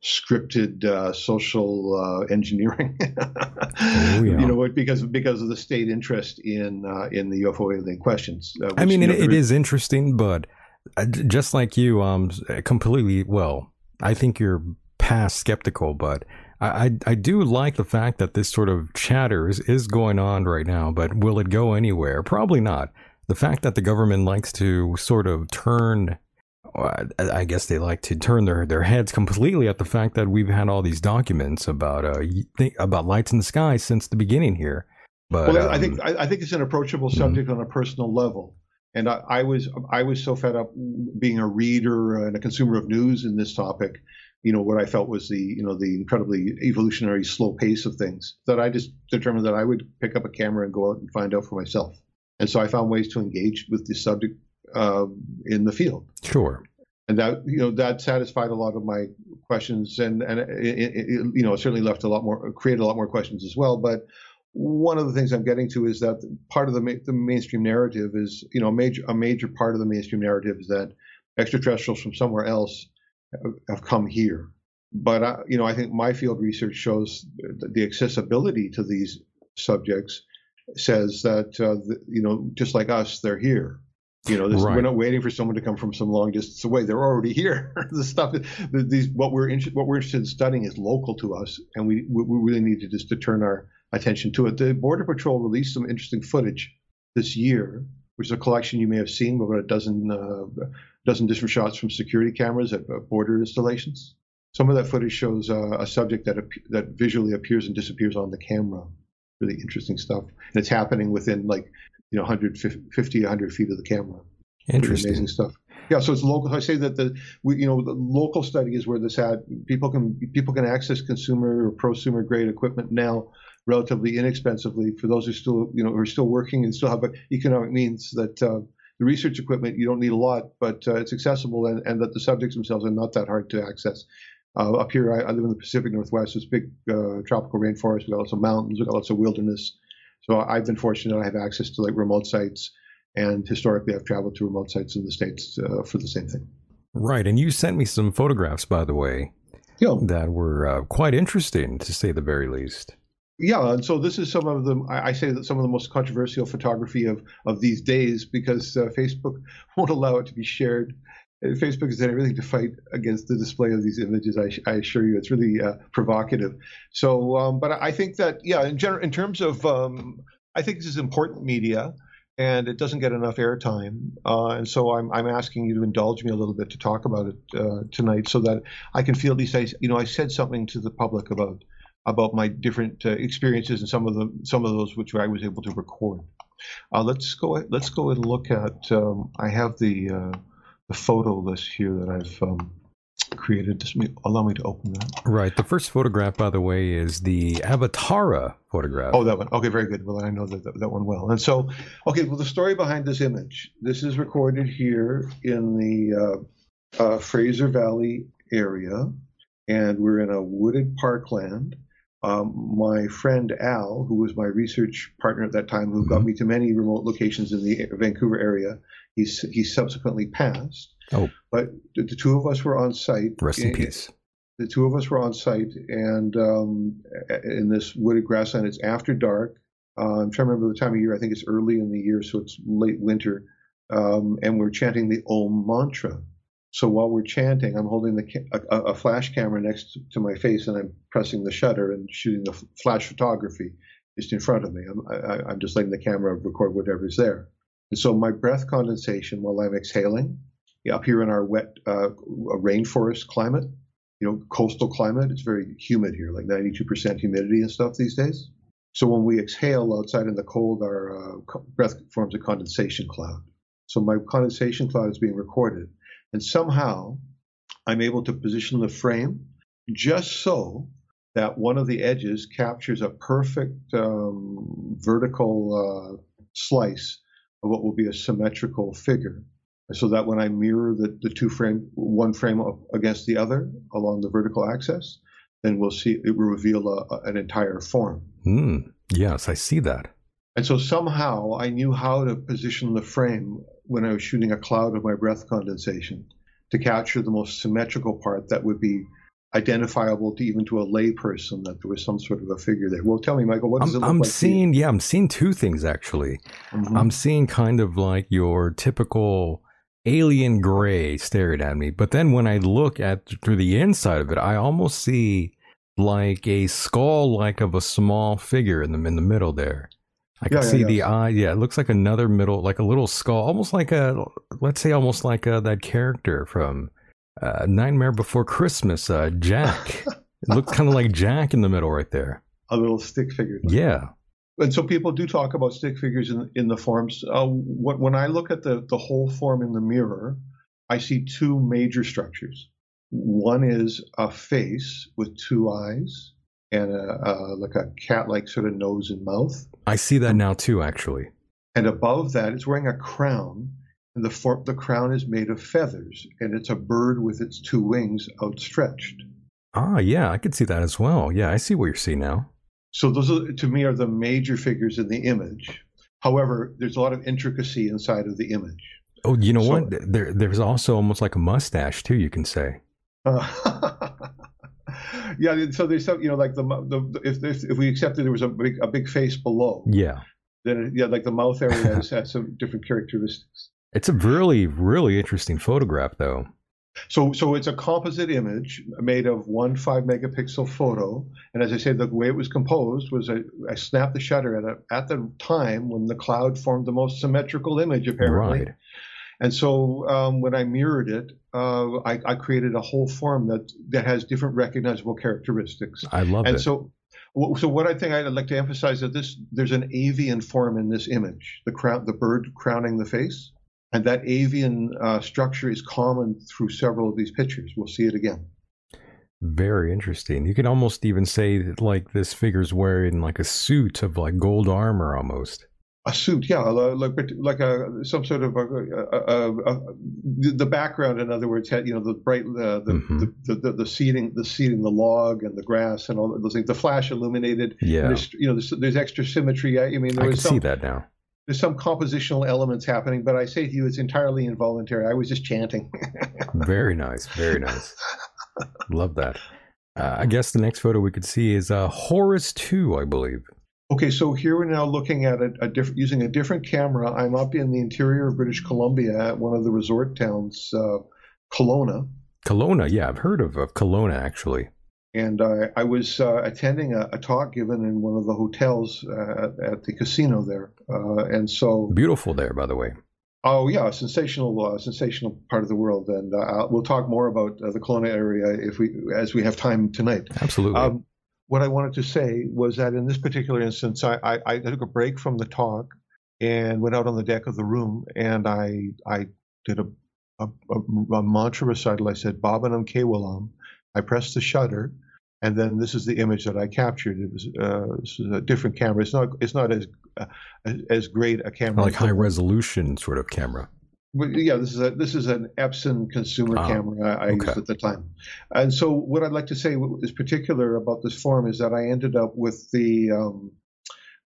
scripted uh, social uh, engineering. oh, yeah. You know, because because of the state interest in uh, in the UFO alien questions. Uh, which, I mean, you know, it, it is interesting, but uh, just like you, um, completely. Well, I think you're past skeptical, but I, I do like the fact that this sort of chatter is, is going on right now, but will it go anywhere? Probably not. The fact that the government likes to sort of turn, I guess they like to turn their, their heads completely at the fact that we've had all these documents about uh, about lights in the sky since the beginning here. But well, um, I think I, think it's an approachable mm-hmm. subject mm-hmm. on a personal level, and I, I was I was so fed up being a reader and a consumer of news in this topic you know what I felt was the you know the incredibly evolutionary slow pace of things that I just determined that I would pick up a camera and go out and find out for myself. And so I found ways to engage with the subject uh, in the field. Sure. And that you know that satisfied a lot of my questions, and and it, it, you know certainly left a lot more, created a lot more questions as well. But one of the things I'm getting to is that part of the the mainstream narrative is you know a major a major part of the mainstream narrative is that extraterrestrials from somewhere else have come here. But uh, you know, I think my field research shows the accessibility to these subjects says that uh, the, you know, just like us, they're here. You know, this, right. we're not waiting for someone to come from some long distance away. They're already here. the stuff, the, these what we're in, what we're interested in studying is local to us, and we we really need to just to turn our attention to it. The Border Patrol released some interesting footage this year, which is a collection you may have seen, about a dozen uh, dozen different shots from security cameras at border installations. Some of that footage shows uh, a subject that that visually appears and disappears on the camera. Really interesting stuff, and it's happening within like you know 150 100 feet of the camera. Interesting, amazing stuff. Yeah, so it's local. I say that the we, you know the local study is where this had people can people can access consumer or prosumer grade equipment now relatively inexpensively for those who still you know are still working and still have economic means that uh, the research equipment, you don't need a lot, but uh, it's accessible and, and that the subjects themselves are not that hard to access. Uh, up here, I, I, live in the Pacific Northwest. It's big uh, tropical rainforest. We've got lots of mountains. We've got lots of wilderness. So I've been fortunate. I have access to like remote sites, and historically, I've traveled to remote sites in the states uh, for the same thing. Right, and you sent me some photographs, by the way, yeah. that were uh, quite interesting, to say the very least. Yeah, and so this is some of the I say that some of the most controversial photography of of these days because uh, Facebook won't allow it to be shared. Uh, Facebook has done everything to fight against the display of these images. I, I assure you, it's really uh, provocative. So, um, but I think that yeah, in general, in terms of, um, I think this is important media, and it doesn't get enough airtime. Uh, and so I'm I'm asking you to indulge me a little bit to talk about it uh, tonight, so that I can feel at least I you know I said something to the public about about my different uh, experiences and some of them, some of those which I was able to record. Uh, let's go. Let's go and look at. Um, I have the uh, the photo list here that I've um, created. Just me, allow me to open that. Right. The first photograph, by the way, is the Avatara photograph. Oh, that one. Okay, very good. Well, I know that, that, that one well. And so, okay. Well, the story behind this image. This is recorded here in the uh, uh, Fraser Valley area, and we're in a wooded parkland um, my friend Al, who was my research partner at that time, who mm-hmm. got me to many remote locations in the Vancouver area, he's he subsequently passed. Oh, but the, two of us were on site. Rest in, in peace. The two of us were on site, and um, in this wooded grassland, it's after dark. Uh, I'm trying to remember the time of year. I think it's early in the year, so it's late winter. Um, and we're chanting the Om mantra. So while we're chanting, I'm holding the a, a, flash camera next to my face, and I'm pressing the shutter and shooting the flash photography just in front of me. I'm, I, am just letting the camera record whatever's there. And so my breath condensation while I'm exhaling, up here in our wet uh, rainforest climate, you know, coastal climate, it's very humid here, like 92% humidity and stuff these days. So when we exhale outside in the cold, our uh, breath forms a condensation cloud. So my condensation cloud is being recorded. And somehow I'm able to position the frame just so that one of the edges captures a perfect um, vertical uh, slice of what will be a symmetrical figure. So that when I mirror the, the two frame, one frame up against the other along the vertical axis, then we'll see it will reveal a, a, an entire form. Mm, yes, I see that. And so somehow I knew how to position the frame when I was shooting a cloud of my breath condensation to capture the most symmetrical part that would be identifiable to even to a layperson that there was some sort of a figure there. Well, tell me, Michael, what does I'm, it look I'm like? seeing, yeah, I'm seeing two things actually. Mm-hmm. I'm seeing kind of like your typical alien gray staring at me, but then when I look at through the inside of it, I almost see like a skull, like of a small figure in the in the middle there. I can Yeah, yeah, see yeah. the eye. Yeah, it looks like another middle, like a little skull, almost like a, let's say, almost like uh that character from uh, Nightmare Before Christmas, uh, Jack. it looks kind of like Jack in the middle right there. A little stick figure. Yeah. And so people do talk about stick figures in in the forms. Uh, what, when I look at the the whole form in the mirror, I see two major structures. One is a face with two eyes and a, uh, like a cat-like sort of nose and mouth. I see that now too, actually. And above that, it's wearing a crown, and the form, the crown is made of feathers, and it's a bird with its two wings outstretched. Ah, yeah, I could see that as well. Yeah, I see what you're seeing now. So those, are, to me, are the major figures in the image. However, there's a lot of intricacy inside of the image. Oh, you know So- what? There, there's also almost like a mustache too. You can say. Uh, yeah, so there's some, you know, like the, the if if, if we accepted there was a big a big face below, Yeah, then it, yeah, like the mouth area has, has some different characteristics. it's a really, really interesting photograph, though. So, so it's a composite image made of one five megapixel photo, and as I said, the way it was composed was I, I snapped the shutter at a, at the time when the cloud formed the most symmetrical image, apparently. Right. And so um, when I mirrored it, uh, I, I created a whole form that that has different recognizable characteristics. I love and it. so, so what I think I'd like to emphasize that this there's an avian form in this image, the crown, the bird crowning the face, and that avian uh, structure is common through several of these pictures. We'll see it again. Very interesting. You can almost even say that, like this figure's wearing like a suit of like gold armor almost. A suit, yeah, like like a some sort of a, a, a, the background. In other words, had you know the bright uh, the, Mhm. the, the the seating the seating the log and the grass and all those things. The flash illuminated. Yeah, There's, you know, there's, there's extra symmetry. I mean, there I was some see that now. there's some compositional elements happening, but I say to you, it's entirely involuntary. I was just chanting. Very nice. Very nice. love that. Uh, I guess the next photo we could see is uh, Horus 2, I believe. Okay, so here we're now looking at a, a different using a different camera. I'm up in the interior of British Columbia at one of the resort towns, uh, Kelowna, Kelowna. Yeah, I've heard of, of Kelowna actually. and I, I was uh, attending a, a talk given in one of the hotels uh, at, at the casino there, uh, and so Beautiful there, by the way. oh yeah, a sensational, uh, sensational part of the world, and uh, we'll talk more about uh, the Kelowna area if we as we have time tonight. Absolutely. Um, what I wanted to say was that in this particular instance, I, I, I took a break from the talk and went out on the deck of the room and I I did a, a, a, a mantra recital. I said Baba Nam Kevalam. I pressed the shutter, and then this is the image that I captured. It was uh, this is a different camera. It's not it's not as uh, as, as great a camera. like high resolution sort of camera. Yeah, this is a this is an Epson consumer Ah, camera I, okay. used at the time, and so what I'd like to say is particular about this form is that I ended up with the um,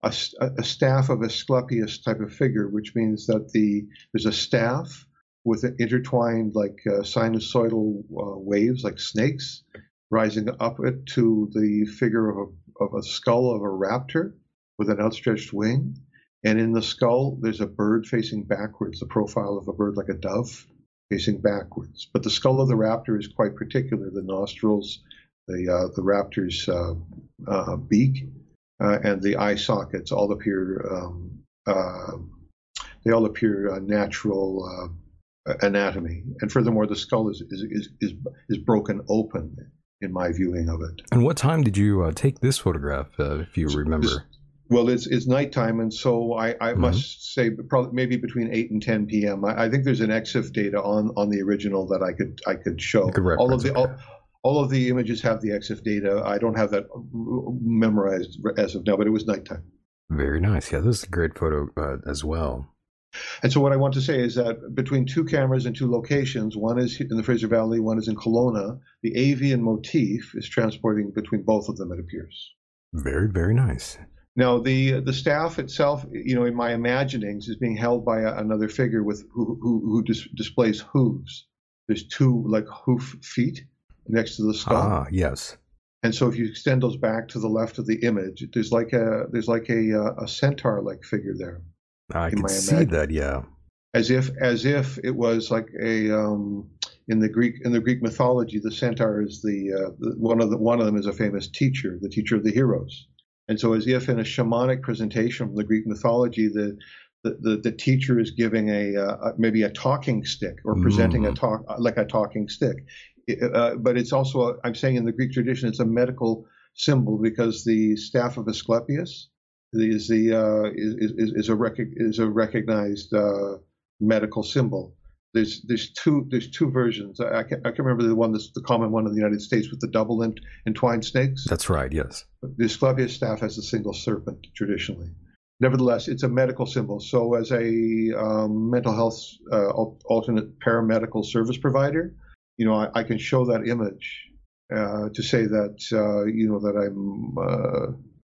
a, a staff of Asclepius type of figure, which means that the there's a staff with an intertwined like uh, sinusoidal uh, waves like snakes rising up it to the figure of a, of a skull of a raptor with an outstretched wing. And in the skull, there's a bird facing backwards, the profile of a bird like a dove facing backwards. But the skull of the raptor is quite particular the nostrils, the, uh, the raptor's uh, uh, beak, uh, and the eye sockets all appear. Um, uh, they all appear uh, natural uh, anatomy, and furthermore, the skull is, is is is is broken open in my viewing of it. And what time did you uh, take this photograph, uh, if you remember? Well, it's it's nighttime, and so I, I Mhm. must say probably maybe between eight and ten p.m. I, I think there's an EXIF data on on the original that I could I could show. Could all of the all, all of the images have the EXIF data. I don't have that memorized as of now, but it was nighttime. Very nice. Yeah, this is a great photo uh, as well. And so what I want to say is that between two cameras in two locations, one is in the Fraser Valley, one is in Kelowna, the avian motif is transporting between both of them. It appears. Very, very nice. Now, the the staff itself, you know, in my imaginings, is being held by a, another figure with who who, who dis, displays hooves. There's two like hoof feet next to the skull, Ah, yes. and so if you extend those back to the left of the image, there's like a there's like a uh, a centaur like figure there, I can see that. Yeah. as if as if it was like a um, in the Greek in the Greek mythology, the centaur is the, uh, the, one of the one of them is a famous teacher, the teacher of the heroes. And so, as if in a shamanic presentation from the Greek mythology, the the, the, the teacher is giving a uh, maybe a talking stick or presenting mm. a talk like a talking stick. Uh, but it's also i am saying in the Greek tradition it's a medical symbol because the staff of Asclepius is the uh, is, is, is a rec- is a recognized uh, medical symbol. There's there's two there's two versions. I, I, can, I can remember the one that's the common one in the United States with the double ent- entwined snakes. That's right. Yes. The Asclepius staff has a single serpent traditionally. Nevertheless, it's a medical symbol. So, as a um, mental health uh, alternate paramedical service provider, you know, I, I can show that image uh, to say that uh, you know that I'm uh,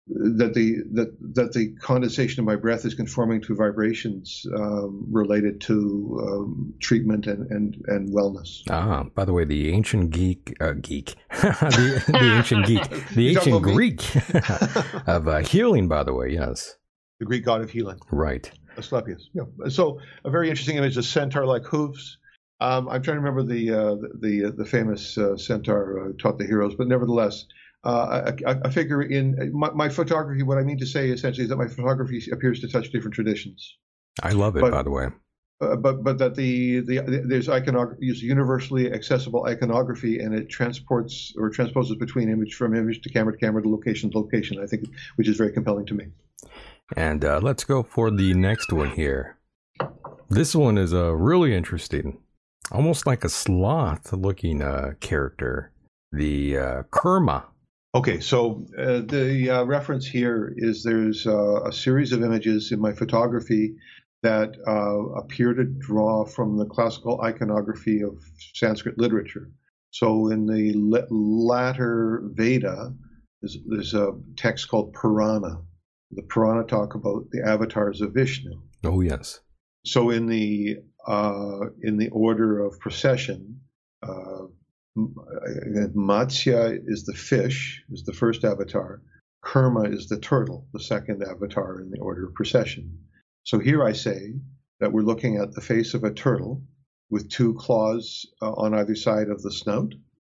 that the that that the condensation of my breath is conforming to vibrations um, related to um, treatment and, and and wellness. Ah, by the way, the ancient geek uh, geek the, the, ancient geek the ancient Greek of uh, healing. By the way, yes, the Greek god of healing. Right. Asclepius. Yeah. So a very interesting image: a centaur-like hooves. Um, I'm trying to remember the uh, the the famous uh, centaur uh, taught the heroes, but nevertheless, uh, a, a, figure in my, my, photography. What I mean to say essentially is that my photography appears to touch different traditions. I love it, but, by the way. Uh, but but that the, the, the there's iconography is universally accessible iconography and it transports or transposes between image from image to camera to camera to location to location. I think which is very compelling to me. And uh, let's go for the next one here. This one is uh, really interesting, almost like a sloth looking uh, character. The uh, Kurma Okay, so uh, the uh, reference here is there's uh, a series of images in my photography that uh, appear to draw from the classical iconography of Sanskrit literature. So in the latter Veda, there's, there's, a text called Purana. The Purana talk about the avatars of Vishnu. Oh yes. So in the uh, in the order of procession, uh, Matsya is the fish, is the first avatar. Kurma is the turtle, the second avatar in the order of procession. So here I say that we're looking at the face of a turtle with two claws uh, on either side of the snout,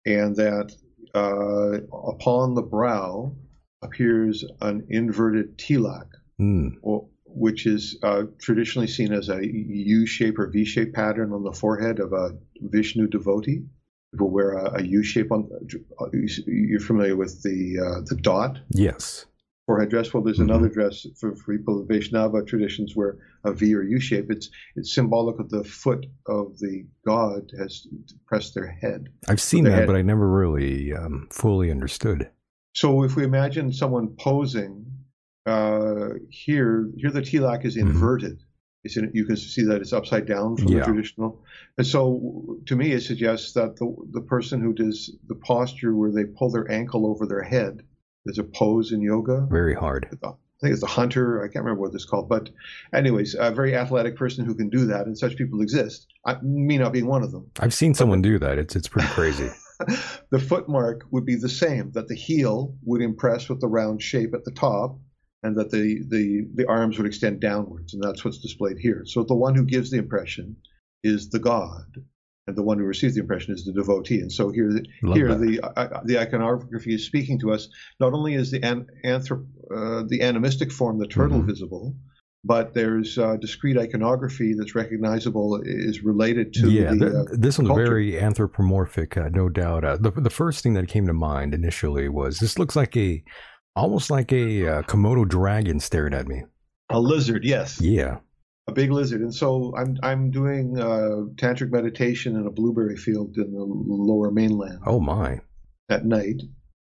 and that uh, upon the brow appears an inverted tilak, mm. or, which is uh, traditionally seen as a U shape or V shape pattern on the forehead of a Vishnu devotee people wear a, a U shape on. You're familiar with the uh, the dot. Yes. Forehead dress. Well, there's mm-hmm. another dress for, for people of Vaishnava traditions where a V or U shape. It's it's symbolic of the foot of the god has pressed their head. I've seen that, head. but I never really um, fully understood. So if we imagine someone posing uh, here, here the tilak is mm-hmm. It's in, you can see that it's upside down from yeah. the traditional. And so to me, it suggests that the, the person who does the posture where they pull their ankle over their head, there's a pose in yoga. Very hard. I think it's a hunter. I can't remember what it's called. But, anyways, a very athletic person who can do that, and such people exist. I, me not being one of them. I've seen someone do that. It's it's pretty crazy. the footmark would be the same. That the heel would impress with the round shape at the top, and that the, the, the arms would extend downwards, and that's what's displayed here. So the one who gives the impression is the god, and the one who receives the impression is the devotee. And so here, Love here the uh, the iconography is speaking to us. Not only is the an, anthrop, uh, the animistic form, the turtle, mm-hmm. visible, but there's uh, discrete iconography that's recognizable is related to yeah the, uh, this one's culture. very anthropomorphic uh, no doubt uh, the, the first thing that came to mind initially was this looks like a almost like a uh, Komodo dragon staring at me. A lizard, yes. Yeah. A big lizard, and so I'm I'm doing uh, tantric meditation in a blueberry field in the lower mainland. Oh my! At night,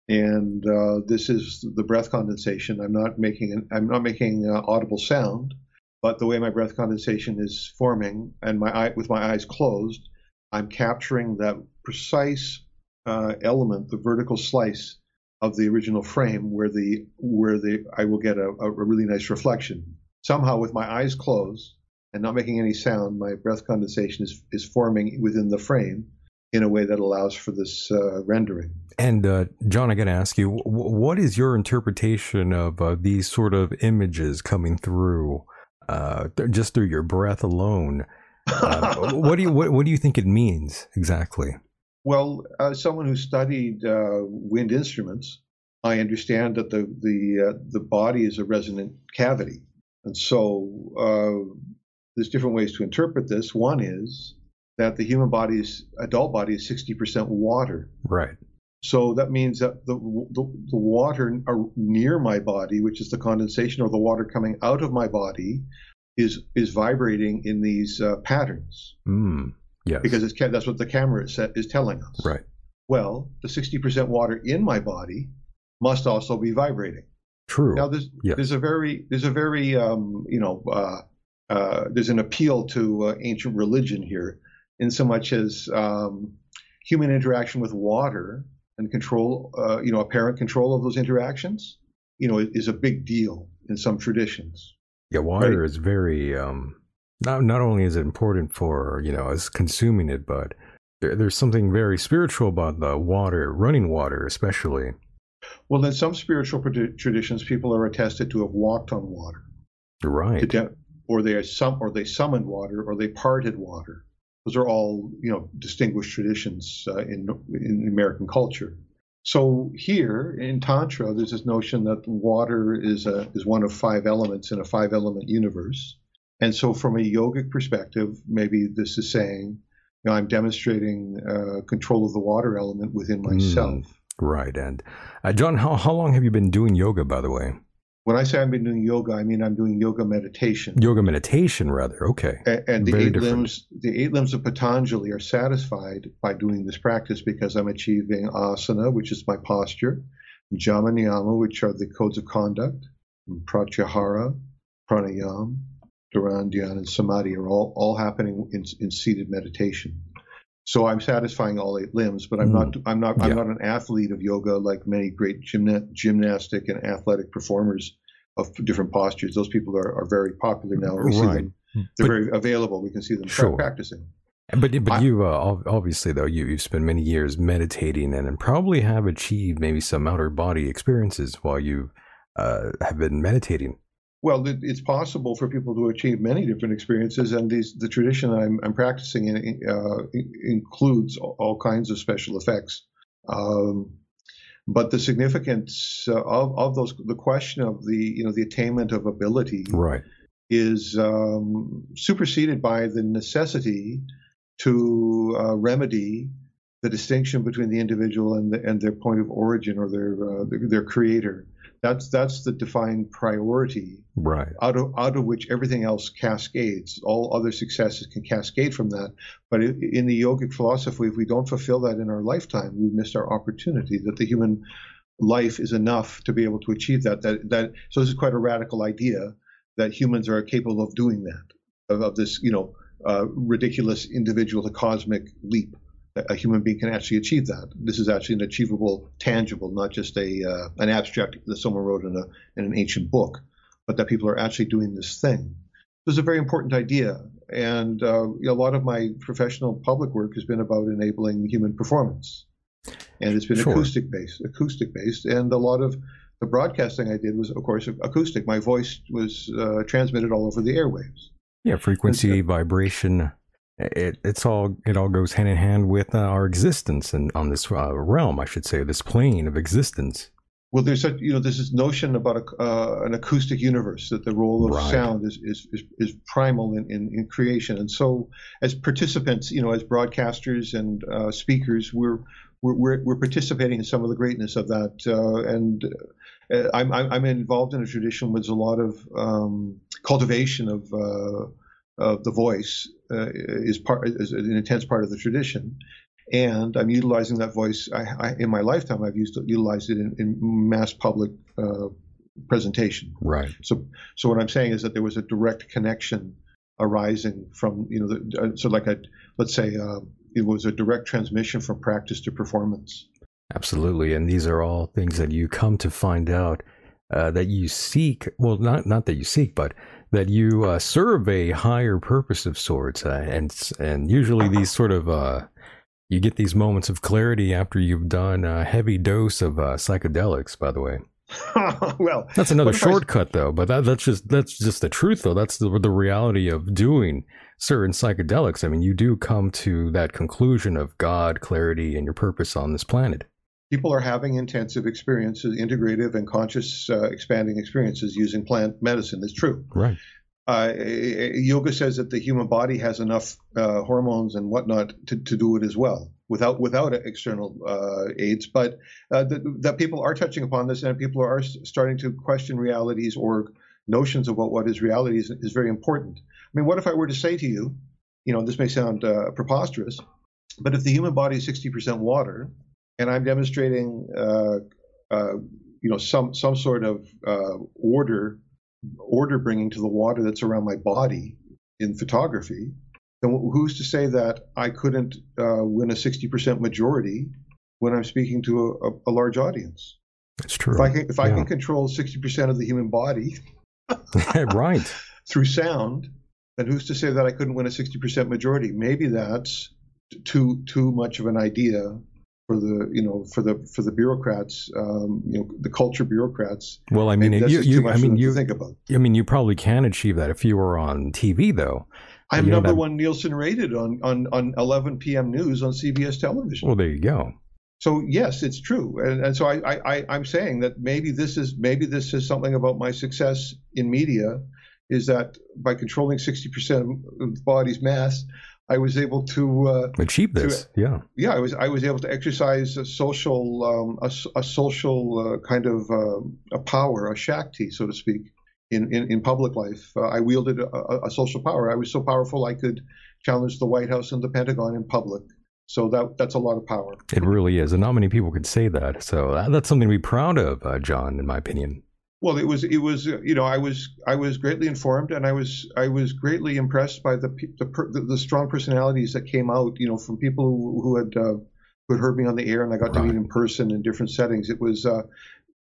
and uh, this is the breath condensation. I'm not making an, I'm not making audible sound, but the way my breath condensation is forming, and my eye with my eyes closed, I'm capturing that precise uh, element, the vertical slice of the original frame where the where the I will get a, a really nice reflection. Somehow, with my eyes closed and not making any sound, my breath condensation is is forming within the frame in a way that allows for this uh, rendering. And uh, Jon, I got to ask you, what is your interpretation of uh, these sort of images coming through uh, just through your breath alone? Uh, what do you what, what do you think it means exactly? Well, as someone who studied uh, wind instruments, I understand that the the uh, the body is a resonant cavity, and so uh, there's different ways to interpret this. One is that the human body's adult body is 60% water. Right. So that means that the, the, the water near my body, which is the condensation or the water coming out of my body, is is vibrating in these uh, patterns. Mm, yes. Because it's, that's what the camera is, is telling us. Right. Well, the 60% water in my body must also be vibrating. True. Now there's yes. there's a very there's a very um, you know uh, uh, there's an appeal to uh, ancient religion here, in so much as um, human interaction with water and control, uh, you know, apparent control of those interactions, you know, is a big deal in some traditions. Yeah, water right? is very. Um, not not only is it important for you know us consuming it, but there, there's something very spiritual about the water, running water, especially. Well, in some spiritual traditions, people are attested to have walked on water. Right. De- or they are some, or they summoned water, or they parted water. Those are all, you know, distinguished traditions uh, in in American culture. So here in Tantra, there's this notion that water is a is one of five elements in a five element universe. And so, from a yogic perspective, maybe this is saying, you know, I'm demonstrating uh, control of the water element within hmm. myself. Mm, right. And uh, Jon, how, how long have you been doing yoga, by the way? When I say I've been doing yoga, I mean I'm doing yoga meditation. Yoga meditation, rather. Okay. And, and the Very eight different. limbs, the eight limbs of Patanjali are satisfied by doing this practice because I'm achieving asana, which is my posture, yama niyama, which are the codes of conduct, pratyahara, pranayam, dharan, dhyana, and samadhi are all, all happening in, in seated meditation. So I'm satisfying all eight limbs, but I'm mm. not I'm not I'm not an athlete of yoga like many great gymna- gymnastic and athletic performers of different postures. Those people are, are very popular now. We right. see them; they're but, very available. We can see them sure. practicing. But but I, you uh, obviously though you you've spent many years meditating and, and probably have achieved maybe some outer body experiences while you uh, have been meditating. Well, it's possible for people to achieve many different experiences, and these, the tradition I'm, I'm practicing in, uh, includes all kinds of special effects. Um, but the significance of, of those, the question of the you know the attainment of ability, right, is um, superseded by the necessity to uh, remedy the distinction between the individual and, the, and their point of origin or their uh, their, their creator. That's that's the defined priority, right? Out of out of which everything else cascades. All other successes can cascade from that. But in the yogic philosophy, if we don't fulfill that in our lifetime, we missed our opportunity. That the human life is enough to be able to achieve that. That that. So this is quite a radical idea that humans are capable of doing that. Of, of this, you know, uh, ridiculous individual to cosmic leap a human being can actually achieve that. This is actually an achievable, tangible, not just a uh, an abstract that someone wrote in a in an ancient book, but that people are actually doing this thing. This is a very important idea, and uh, a lot of my professional public work has been about enabling human performance, and it's been sure. acoustic based, acoustic based, and a lot of the broadcasting I did was, of course, acoustic. My voice was uh, transmitted all over the airwaves. Yeah, frequency, vibration it, it's all it all goes hand in hand with uh, our existence and on this uh, realm, I should say, this plane of existence. Well, there's a you know there's this notion about a, uh, an acoustic universe that the role of right. sound is, is, is is primal in, in, in creation, and so as participants, you know, as broadcasters and uh, speakers, we're, we're we're participating in some of the greatness of that, uh, and. Uh, I'm, I'm involved in a tradition with a lot of um, cultivation of of the voice uh, is part is an intense part of the tradition, and I'm utilizing that voice. I, I, in my lifetime, I've used utilized it in, in mass public uh, presentation. Right. So, so what I'm saying is that there was a direct connection arising from you know, the, uh, so like a let's say uh, it was a direct transmission from practice to performance. Absolutely, and these are all things that you come to find out uh, that you seek. Well, not not that you seek, but that you uh, serve a higher purpose of sorts, uh, and and usually these sort of uh, you get these moments of clarity after you've done a heavy dose of uh, psychedelics. By the way, well, that's another shortcut, I... though. But that, that's just that's just the truth, though. That's the, the reality of doing certain psychedelics. I mean, you do come to that conclusion of God, clarity, and your purpose on this planet. People are having intensive experiences, integrative and conscious uh, expanding experiences using plant medicine. It's true. Right. Uh, yoga says that the human body has enough uh, hormones and whatnot to, to do it as well without without external uh, aids. But uh, that people are touching upon this and people are starting to question realities or notions about what is reality is, is very important. I mean, what if I were to say to you, you know, this may sound uh, preposterous, but if the human body is 60% water, and I'm demonstrating, uh, you know, some some sort of order order bringing to the water that's around my body in photography, then who's to say that I couldn't uh, win a 60% majority when I'm speaking to a, a, large audience? That's true. If I can, if I can control 60% of the human body, right, through sound, then who's to say that I couldn't win a 60% majority? Maybe that's too too much of an idea for the you know for the for the bureaucrats um, you know the culture bureaucrats. Well i mean you, you i mean you think about. I mean you probably can achieve that if you were on tv though. I'm you number one nielsen rated on, on on 11 p.m news on cbs television. Well there you go. So yes it's true. And, and so I, I i'm saying that maybe this is maybe this is something about my success in media is that by controlling 60% of the body's mass I was able to uh, achieve this. To, yeah, yeah. I was I was able to exercise a social um, a, a, social uh, kind of uh, a power, a shakti, so to speak, in in, in public life. Uh, I wielded a, a, social power. I was so powerful I could challenge the White House and the Pentagon in public. So that that's a lot of power. It really is, and not many people could say that. So that, that's something to be proud of, uh, Jon, in my opinion. Well, it was it was you know I was I was greatly informed and I was I was greatly impressed by the the, the strong personalities that came out you know from people who, who had uh, who had heard me on the air and I got right. to meet in person in different settings. It was uh,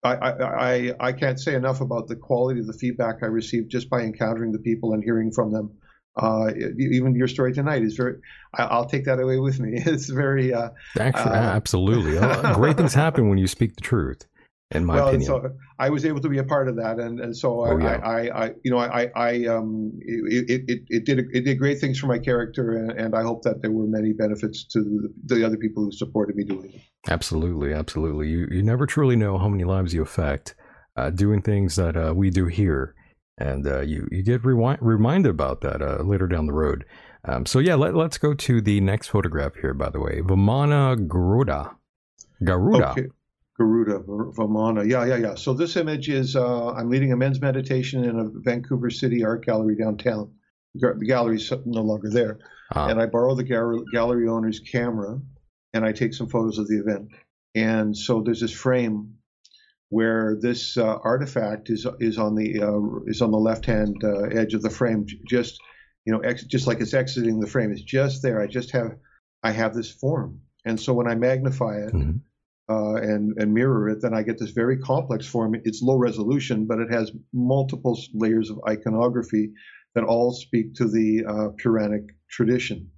I, I I can't say enough about the quality of the feedback I received just by encountering the people and hearing from them. Uh, even your story tonight is very. I, will take that away with me. It's very. Uh, Actually, uh, absolutely. Great things happen when you speak the truth in my well, opinion. So I was able to be a part of that, and and so oh, I, yeah. I, I, you know, I, I, um, it, it, it did it did great things for my character, and, and I hope that there were many benefits to the other people who supported me doing it. Absolutely, absolutely. You you never truly know how many lives you affect uh, doing things that uh, we do here, and uh, you you get rewi- reminded about that uh, later down the road. Um, so yeah, let, let's go to the next photograph here. By the way, Vamana Garuda. Garuda. Okay. Garuda, Vamana. Yeah, yeah, yeah. So this image is uh, I'm leading a men's meditation in a Vancouver City art gallery downtown. The gallery's no longer there. Ah. And I borrow the gallery owner's camera and I take some photos of the event. And so there's this frame where this uh, artifact is is on the uh, is on the left hand uh, edge of the frame, just you know, ex- just like it's exiting the frame. It's just there. I just have I have this form, and so when I magnify it, mm-hmm uh, and, and mirror it, then I get this very complex form. It's low resolution, but it has multiple layers of iconography that all speak to the uh, Puranic tradition.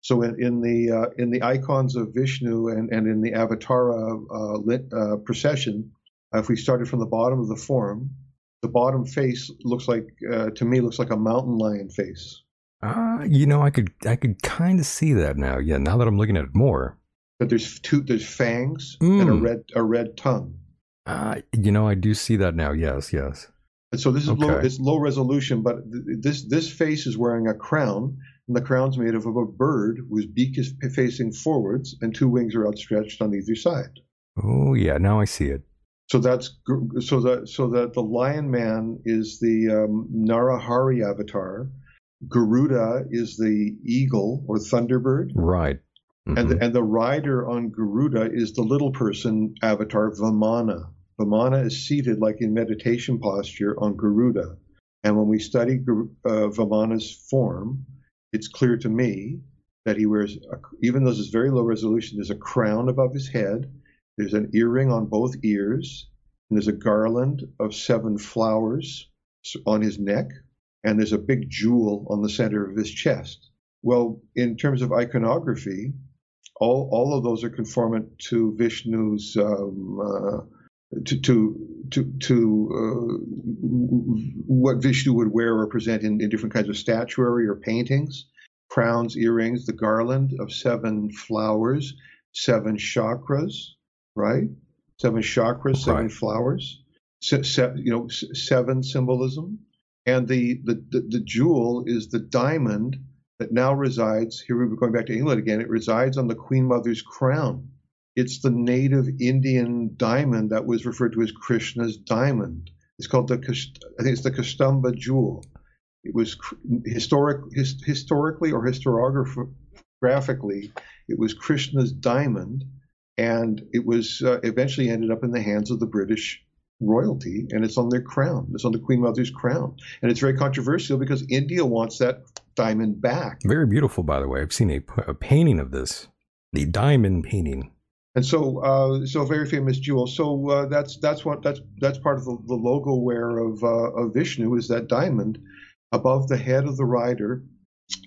So in, in the uh, in the icons of Vishnu and, and in the Avatara uh, lit, uh, procession, uh, if we started from the bottom of the form, the bottom face looks like to me looks like a mountain lion face. Uh, you know, I could I could kind of see that now. Yeah, now that I'm looking at it more but there's two there's fangs mm. and a hmm. red a red tongue. Uh, you know, I do see that now. Yes, yes. And so this is okay. low it's low resolution, but th- this this face is wearing a crown, and the crown's made of a bird whose beak is facing forwards and two wings are outstretched on either side. Oh yeah, now I see it. So that's so that so that the lion man is the um, Narahari avatar. Garuda is the eagle or thunderbird. Right. Mm-hmm. And, the, and the rider on Garuda is the little person avatar Vamana. Vamana is seated like in meditation posture on Garuda. And when we study uh, Vamana's form, it's clear to me that he wears, a, even though this is very low resolution, there's a crown above his head, there's an earring on both ears, and there's a garland of seven flowers on his neck, and there's a big jewel on the center of his chest. Well, in terms of iconography, all, all of those are conformant to Vishnu's um, uh, to, to to to uh, what Vishnu would wear or present in, in different kinds of statuary or paintings, crowns, earrings, the garland of seven flowers, seven chakras, right? Seven chakras, seven right. flowers, se- se- you know, seven symbolism, and the, the the the jewel is the diamond that now resides. Here we're going back to England again. It resides on the Queen Mother's crown it's the native Indian diamond that was referred to as Krishna's diamond. It's called the I think it's the Kaustubha jewel. It was historic his, historically or historiographically it was Krishna's diamond, and it was uh, eventually ended up in the hands of the British royalty, and it's on their crown. It's on the Queen Mother's crown, and it's very controversial because India wants that diamond back. Very beautiful, by the way. I've seen a, a painting of this, the diamond painting and so uh, so very famous jewel. So uh, that's that's what that's that's part of the, the logo wear of uh, of Vishnu is that diamond above the head of the rider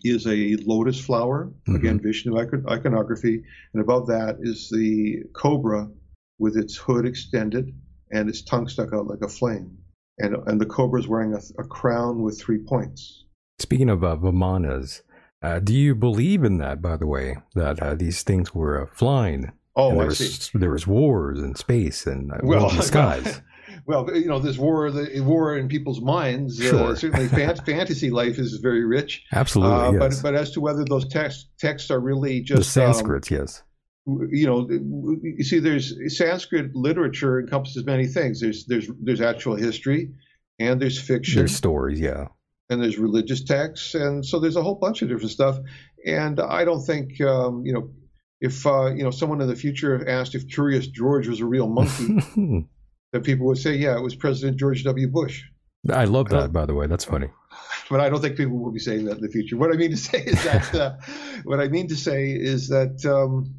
is a lotus flower mm-hmm. again Vishnu iconography, and above that is the cobra with its hood extended and its tongue stuck out like a flame, and and the cobra is wearing a, a crown with three points. Speaking of uh, Vimanas, uh, do you believe in that? By the way, that uh, these things were flying Oh, there I was, see. There was wars in space and uh, well, in the skies. well, you know, this war, the war in people's minds. Uh, sure. Uh, certainly, fan- fantasy life is very rich. Absolutely, uh, yes. But but as to whether those texts texts are really just the Sanskrit, um, yes. You know, you see, there's Sanskrit literature encompasses many things. There's there's there's actual history, and there's fiction. There's stories, yeah. And there's religious texts, and so there's a whole bunch of different stuff. And I don't think um, you know if uh, you know someone in the future asked if Curious George was a real monkey, that people would say, yeah, it was President George W. Bush. I love that, by the way. That's funny. But I don't think people will be saying that in the future. What I mean to say is that uh, what I mean to say is that um,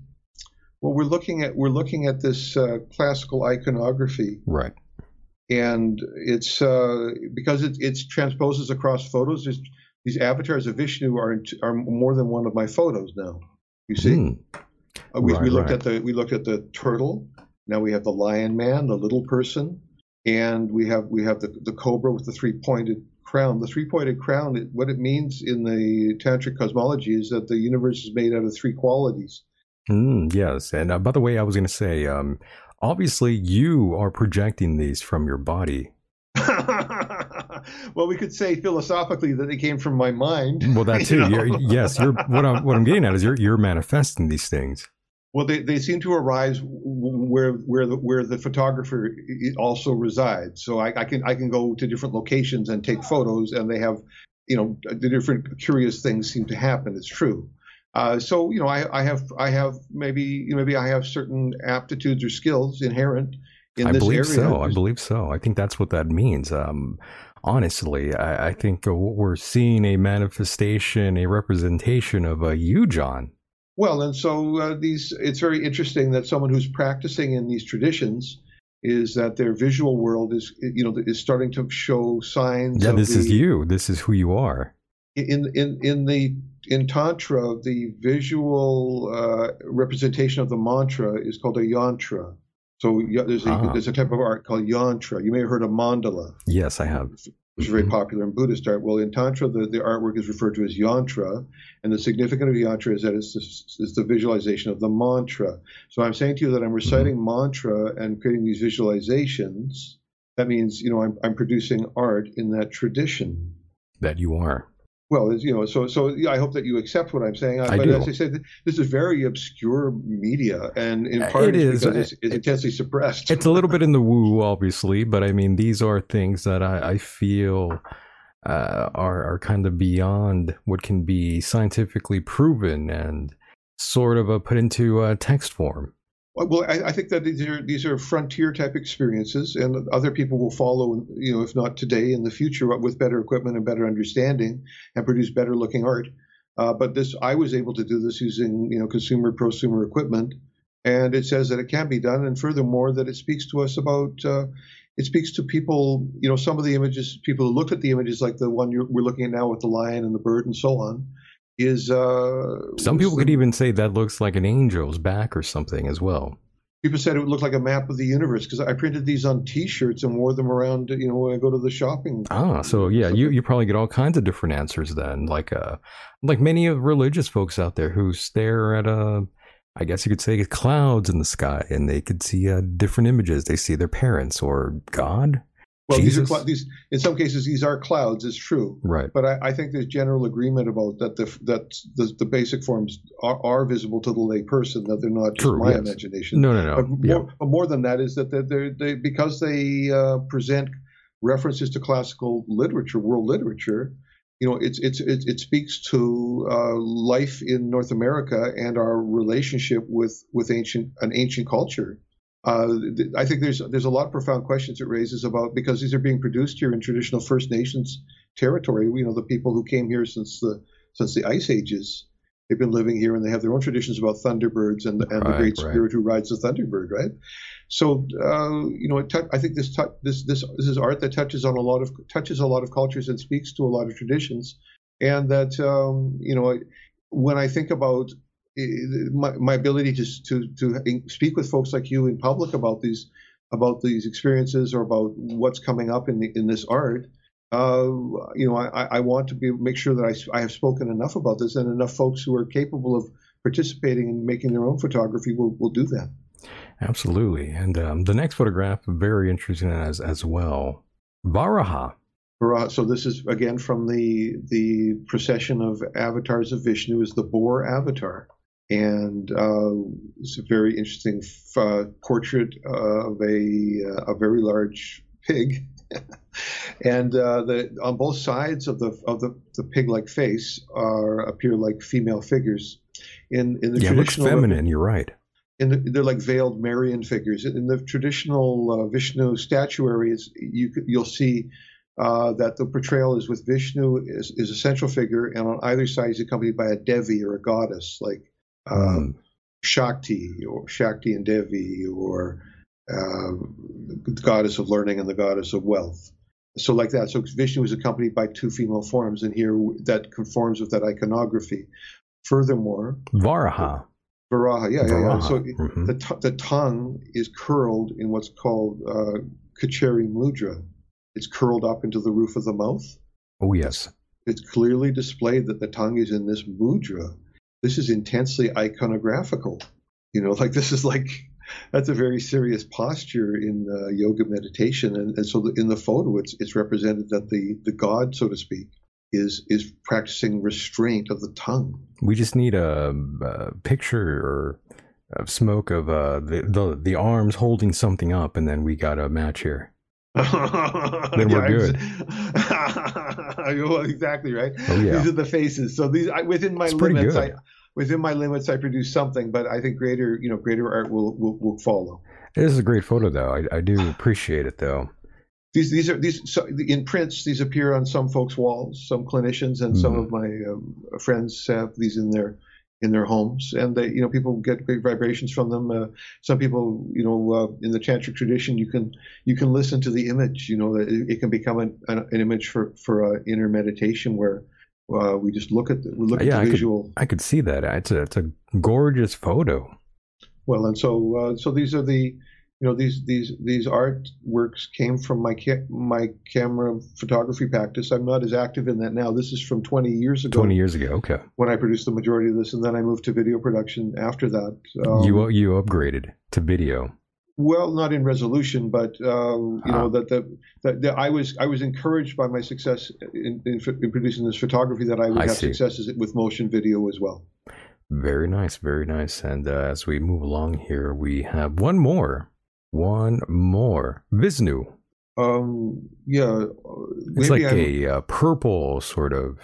well, we're looking at we're looking at this uh, classical iconography, right? And it's uh, because it it transposes across photos. these avatars of Vishnu are are more than one of my photos now. You see. Mm. Uh, we, right, we looked right. at the we looked at the turtle. Now we have the lion man, the little person, and we have we have the, the cobra with the three pointed crown. The three pointed crown, it, what it means in the tantric cosmology is that the universe is made out of three qualities. Mm, yes, and uh, by the way, I was going to say, um, obviously, you are projecting these from your body. well, we could say philosophically that they came from my mind. Well, that too. You're, yes, you're. What I'm what I'm getting at is you're you're manifesting these things. Well, they, they seem to arise where where the where the photographer also resides. So I, I can I can go to different locations and take photos, and they have, you know, the different curious things seem to happen. It's true. Uh, so you know, I, I have I have maybe maybe I have certain aptitudes or skills inherent in I this believe so. I believe so. I think that's what that means. Um, honestly, I, I think we're seeing a manifestation, a representation of a you, Jon. Well, and so uh, these, it's very interesting that someone who's practicing in these traditions is that their visual world is, you know, is starting to show signs. Yeah, this the, is you. This is who you are. In in in the in tantra, the visual uh, representation of the mantra is called a yantra. So there's a, uh-huh. there's a type of art called yantra. You may have heard of mandala. Yes, I have. Which is very mm-hmm. popular in Buddhist art. Well, in Tantra, the, the artwork is referred to as yantra, and the significance of yantra is that it's the, it's the visualization of the mantra. So I'm saying to you that I'm reciting mm-hmm. mantra and creating these visualizations. That means, you know, I'm, I'm producing art in that tradition. That you are. Well, you know, so so yeah, I hope that you accept what I'm saying. I but do. as I said, this is very obscure media, and in part it is because it's, it's intensely suppressed. It's a little bit in the woo, obviously, but I mean, these are things that I, I feel uh, are are kind of beyond what can be scientifically proven and sort of uh, put into uh, text form. Well, I, I, think that these are these are frontier type experiences, and other people will follow. You know, if not today, in the future, with better equipment and better understanding, and produce better looking art. Uh, but this, I was able to do this using you know consumer prosumer equipment, and it says that it can be done, and furthermore that it speaks to us about. Uh, it speaks to people, you know, some of the images, people who look at the images like the one we're looking at now with the lion and the bird and so on, is uh some people could even say that looks like an angel's back or something as well people said it looked like a map of the universe because I printed these on T-shirts and wore them around. You know, when I go to the shopping. Ah, so yeah, you, you probably get all kinds of different answers then, like uh, like many of religious folks out there who stare at a, I guess you could say clouds in the sky, and they could see uh, different images. They see their parents or God. Well, these are these. In some cases, these are clouds. It's true. Right. But I, I think there's general agreement about that. The that the, the basic forms are, are visible to the lay person. That they're not just my yes. imagination. No, no, no. But yeah. more, but more than that is that they're, they're, they because they uh, present references to classical literature, world literature. You know, it's it's it, it speaks to uh, life in North America and our relationship with with ancient an ancient culture. Uh, th- I think there's there's a lot of profound questions it raises about because these are being produced here in traditional First Nations territory. You know, the people who came here since the since the ice ages. They've been living here and they have their own traditions about thunderbirds and, and the Right, great right. spirit who rides the thunderbird, right? So uh, you know, it tou- I think this tou- this this this is art that touches on a lot of touches a lot of cultures and speaks to a lot of traditions, and that um, you know, when I think about my, my ability to to to speak with folks like you in public about these about these experiences or about what's coming up in the, in this art. Uh, you know, I, I want to be make sure that I, I have spoken enough about this, and enough folks who are capable of participating and making their own photography will, will do that. Absolutely. And um, the next photograph, very interesting as as well. Varaha. Vara- So this is again from the the procession of avatars of Vishnu is the boar avatar, and uh, it's a very interesting f- uh, portrait of a uh, a very large pig, and uh, the on both sides of the of the, the pig-like face are appear like female figures. In in the Yeah, it looks traditional feminine. You're right. in the, they're like veiled Marian figures. In the traditional uh, Vishnu statuary, you you'll see uh, that the portrayal is with Vishnu is, is a central figure, and on either side is accompanied by a Devi or a goddess, like Mm. Shakti or Shakti and Devi, or uh, the goddess of learning and the goddess of wealth. So like that. So Vishnu is accompanied by two female forms, and here that conforms with that iconography. Furthermore, Varaha. Varaha, yeah, yeah. So Mhm. the, t- the tongue is curled in what's called uh, Khechari Mudra. It's curled up into the roof of the mouth. Oh yes. It's clearly displayed that the tongue is in this mudra. This is intensely iconographical. You know, like this is like that's a very serious posture in uh, yoga meditation, and, and so the, in the photo, it's it's represented that the the god, so to speak, is is practicing restraint of the tongue. We just need a, a picture or of smoke of uh, the, the the arms holding something up, and then we got a match here. then we're good. exactly right. Oh yeah. These are the faces. So these I, within my It's pretty limits, good. I within my limits, I produce something, but I think greater, you know, greater art will will, will follow. This is a great photo, though. I, I do appreciate it, though. These these are these so in prints. These appear on some folks' walls, some clinicians, and some Mhm. of my um, friends have these in their in their homes, and they, you know, people get great vibrations from them. Uh, some people, you know, uh, in the tantric tradition, you can you can listen to the image. You know, it, it can become an, an, an image for for uh, inner meditation where uh, we just look at the, we look Yeah, at I the could- visual. I could see that. It's a it's a gorgeous photo. Well, and so uh, so these are the you know these these these artworks came from my ca- my camera photography practice. I'm not as active in that now. This is from 20 years ago Twenty years ago. Okay. when I produced the majority of this, and then I moved to video production after that. Um, you you upgraded to video. Well, not in resolution, but um, you know that the, that I was I was encouraged by my success in, in, in producing this photography that I would I have see. successes with motion video as well. Very nice, very nice. And uh, as we move along here, we have one more, one more. Vishnu. Um, yeah, uh, It's like I'm- a uh, purple sort of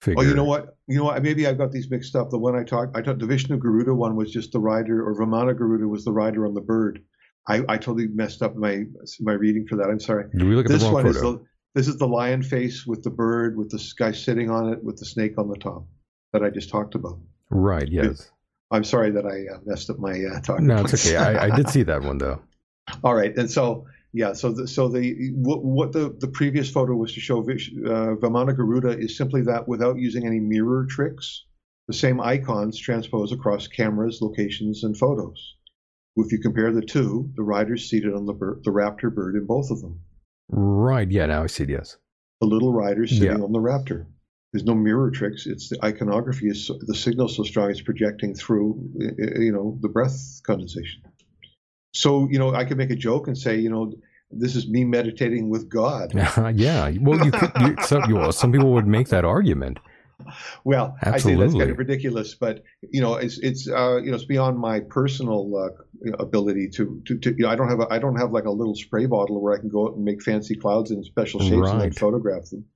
figure. Oh, you know what? You know what? Maybe I've got these mixed up. The one I talked, I thought the Vishnu Garuda one was just the rider, or Vamana Garuda was the rider on the bird. I, I totally messed up my my reading for that. I'm sorry. Did we look at This the wrong one is the this is the lion face with the bird with the guy sitting on it with the snake on the top that I just talked about. Right. Yes. I'm sorry that I uh, messed up my uh, talking. No, it's okay. I, I did see that one though. All right, and so yeah, so the, so the what, what the the previous photo was to show Vish, uh, Vamana Garuda is simply that without using any mirror tricks, the same icons transpose across cameras, locations, and photos. If you compare the two, the rider's seated on the the raptor bird in both of them. Right. Yeah. Now I see. Yes. The little rider sitting Yeah. on the raptor. There's no mirror tricks. It's the iconography is so, the signal so strong it's projecting through, you know, the breath condensation. So you know, I could make a joke and say, you know, this is me meditating with God. yeah. Well, you could. You, some, you, well, some people would make that argument. Well, Absolutely. I say that's kind of ridiculous, but you know, it's it's uh, you know it's beyond my personal uh, ability to to, to you know, I don't have a, I don't have like a little spray bottle where I can go out and make fancy clouds in special shapes and then photograph them,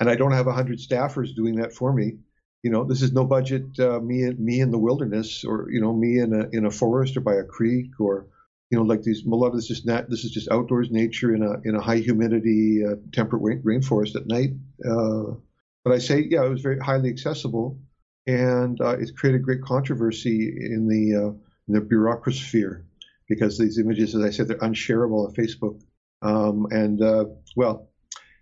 and I don't have a hundred staffers doing that for me. You know, this is no budget. Uh, me and me in the wilderness, or you know, me in a in a forest or by a creek, or you know, like these. A lot of this is not. This is just outdoors nature in a in a high humidity uh, temperate rain, rainforest at night. Uh, but I say, yeah, it was very highly accessible, and uh, it's created great controversy in the uh, the bureaucrasphere because these images, as I said, they're unshareable on Facebook. Um, and uh, well,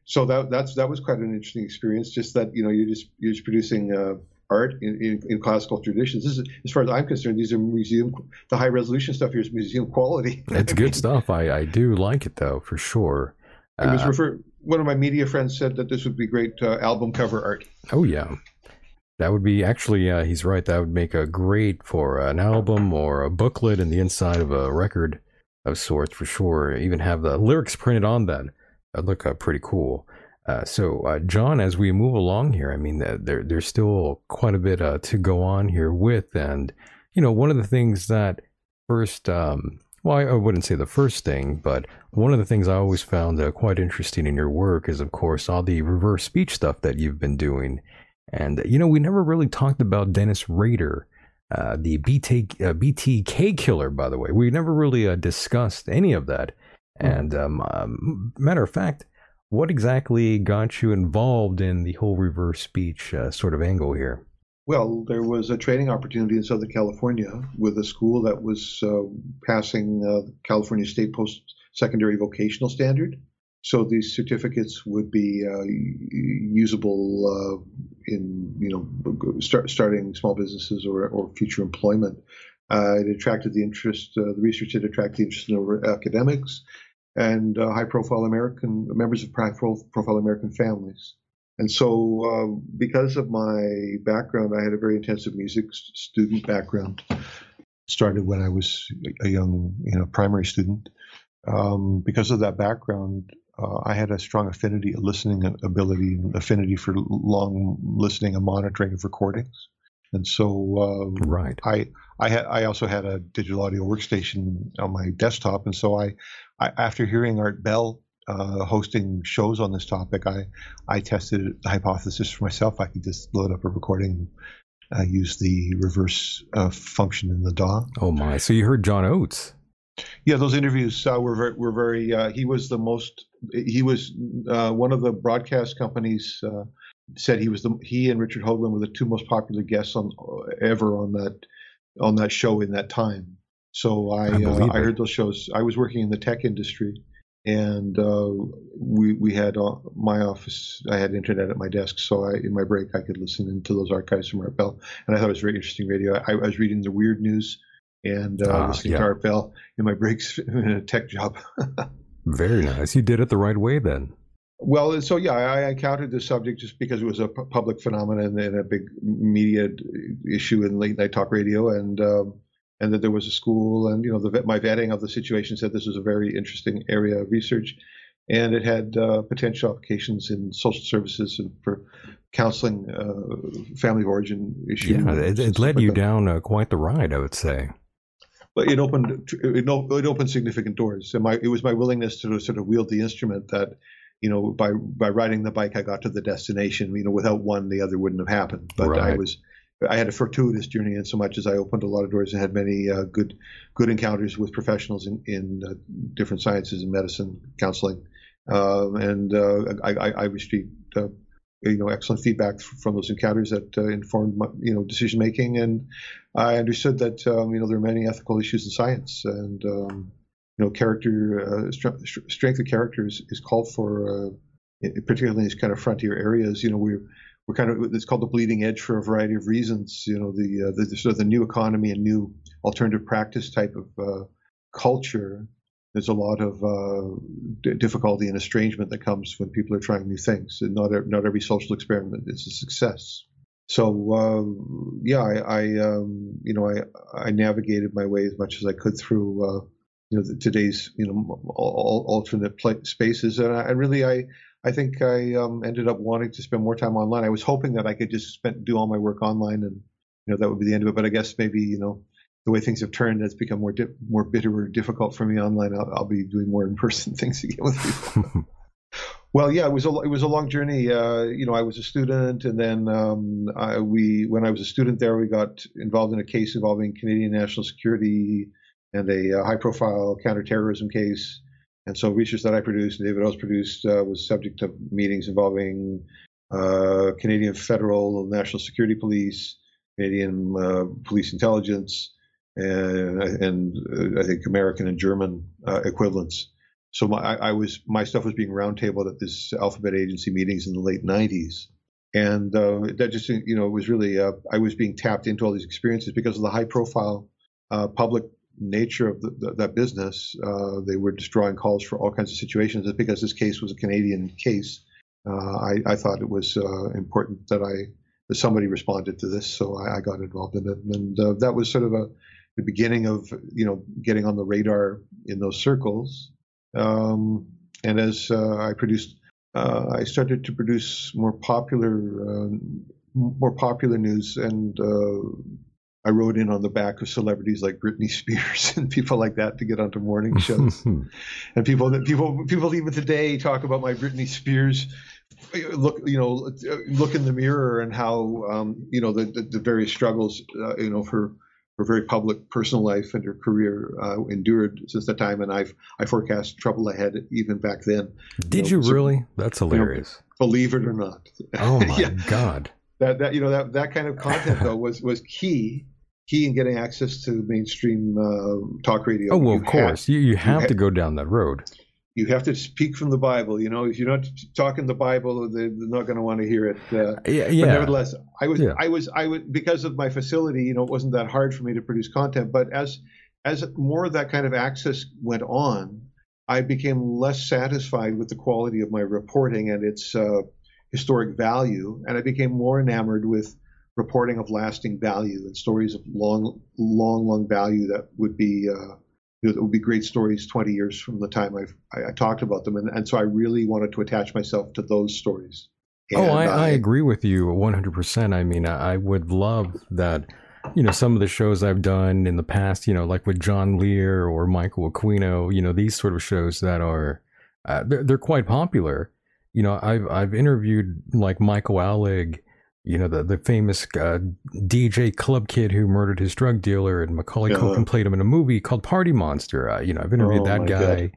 so that that's that was quite an interesting experience. Just that you know you're just you're just producing uh, art in, in, in classical traditions. This is, as far as I'm concerned, these are museum. The high resolution stuff here is museum quality. It's good stuff. I, I do like it though, for sure. It was Uh, refer- one of my media friends said that this would be great uh, album cover art. oh yeah, that would be actually. Uh, he's right. That would make a great for an album or a booklet in the inside of a record of sorts for sure. Even have the lyrics printed on that. That'd look uh, pretty cool. Uh, so, uh, Jon, as we move along here, I mean, there there's still quite a bit uh, to go on here with, and you know, one of the things that first, um, well, I, I wouldn't say the first thing, but one of the things I always found uh, quite interesting in your work is, of course, all the reverse speech stuff that you've been doing, and you know, we never really talked about Dennis Rader. Uh, the BT, uh, BTK killer, by the way, we never really uh, discussed any of that. And um, um, matter of fact, what exactly got you involved in the whole reverse speech uh, sort of angle here? Well, there was a training opportunity in Southern California with a school that was uh, passing uh, California State Post Secondary Vocational Standard. So these certificates would be uh, usable uh, in, you know, start, starting small businesses or, or future employment. Uh, it attracted the interest, uh, the research had attracted the interest in academics and high-profile American members of high-profile American families. And so, um, because of my background, I had a very intensive music student background. Started when I was a young, you know, primary student. Um, because of that background, uh, I had a strong affinity, a listening ability, and affinity for long listening and monitoring of recordings. And so, um, Right. I I had I also had a digital audio workstation on my desktop, and so I, I after hearing Art Bell uh, hosting shows on this topic, I I tested the hypothesis for myself. I could just load up a recording, uh, use the reverse uh, function in the DAW. Oh my! So you heard John Oates? Yeah, those interviews uh, were very, were very. Uh, he was the most. He was uh, one of the broadcast companies uh, said he was the. He and Richard Hoagland were the two most popular guests on ever on that on that show in that time. So I I uh, I heard those shows. I was working in the tech industry, and uh, we we had uh, my office. I had internet at my desk, so I in my break I could listen into those archives from Art Bell, and I thought it was very interesting radio. I, I was reading the Weird News and uh, Ah, listening yeah. to Art Bell in my breaks in a tech job. Very nice. You did it the right way then. well, so yeah, I, encountered this subject just because it was a public phenomenon and a big media issue in late night talk radio, and um, and that there was a school, and you know, the my vetting of the situation said this was a very interesting area of research, and it had uh, potential applications in social services and for counseling, uh, family of origin issues. Yeah, it, it led like you that. down uh, quite the ride, I would say. But it opened it, opened significant doors. And my it was my willingness to sort of wield the instrument that, you know, by by riding the bike I got to the destination. You know, without one, the other wouldn't have happened. But I was I had a fortuitous journey in so much as I opened a lot of doors and had many uh, good good encounters with professionals in in uh, different sciences and medicine, counseling, um, and uh, I, I, I received. You know, excellent feedback from those encounters that uh, informed my, you know decision making, and I understood that um, you know there are many ethical issues in science, and um, you know character uh, str- strength of character is, is called for, uh, particularly in these kind of frontier areas. You know we're we're kind of it's called the bleeding edge for a variety of reasons. You know, the uh, the, the, sort of the new economy and new alternative practice type of uh, culture. There's a lot of uh, difficulty and estrangement that comes when people are trying new things. And not not every social experiment is a success. So uh, yeah, I, I um, you know I I navigated my way as much as I could through uh, you know the, today's you know all, alternate spaces, and, I, and really I I think I um, ended up wanting to spend more time online. I was hoping that I could just spend, do all my work online, and you know that would be the end of it. But I guess maybe you know the way things have turned, it's become more di- more bitter or difficult for me online. I'll, I'll be doing more in person things again with people. well, yeah, it was a it was a long journey. Uh, you know, I was a student, and then um, I, we when I was a student there, we got involved in a case involving Canadian national security and a, a uh, high profile counterterrorism case and so research that I produced and David Oates produced uh, was subject to meetings involving uh, Canadian Federal National Security Police, Canadian uh, Police Intelligence, and, and uh, I think American and German uh, equivalents. So my, I was my stuff was being roundtabled at this alphabet agency meetings in the late 90s. And uh, that just, you know, it was really, I was being tapped into all these experiences because of the high profile public nature of the, the, that business, uh, they were just drawing calls for all kinds of situations. And because this case was a Canadian case, uh, I, I, thought it was uh, important that I that somebody responded to this, so I, I got involved in it, and uh, that was sort of a the beginning of you know getting on the radar in those circles. Um, and as uh, I produced, uh, I started to produce more popular more popular news and I rode in on the back of celebrities like Britney Spears and people like that to get onto morning shows. and people that people people even today talk about my Britney Spears look you know look in the mirror and how um, you know the, the, the various struggles uh, you know for her very public personal life and her career uh, endured since that time and I've I forecast trouble ahead even back then. Did you, know, you really? That's hilarious. You know, believe it or not. Oh my yeah. god. That, that you know that that kind of content though was was key key in getting access to mainstream uh, talk radio. Oh well, you of course, you you have you to go down that road. You have to speak from the Bible. You know, if you're not talking the Bible, they're not going to want to hear it. Uh, yeah, yeah. But nevertheless, I was, yeah. I was, I was because of my facility. You know, it wasn't that hard for me to produce content. But as as more of that kind of access went on, I became less satisfied with the quality of my reporting and its uh, historic value, and I became more enamored with reporting of lasting value and stories of long, long, long value that would be uh, that would be great stories 20 years from the time I've, I, I talked about them. And, and so I really wanted to attach myself to those stories. And oh, I, I, I, agree with you 100%. I mean, I would love that, you know, some of the shows I've done in the past, you know, like with John Lear or Michael Aquino, you know, these sort of shows that are, uh, they're, they're quite popular. You know, I've, I've interviewed like Michael Alig you know, the, the famous uh, DJ club kid who murdered his drug dealer, and Macaulay yeah. Culkin played him in a movie called Party Monster. Uh, you know, I've interviewed oh, that guy.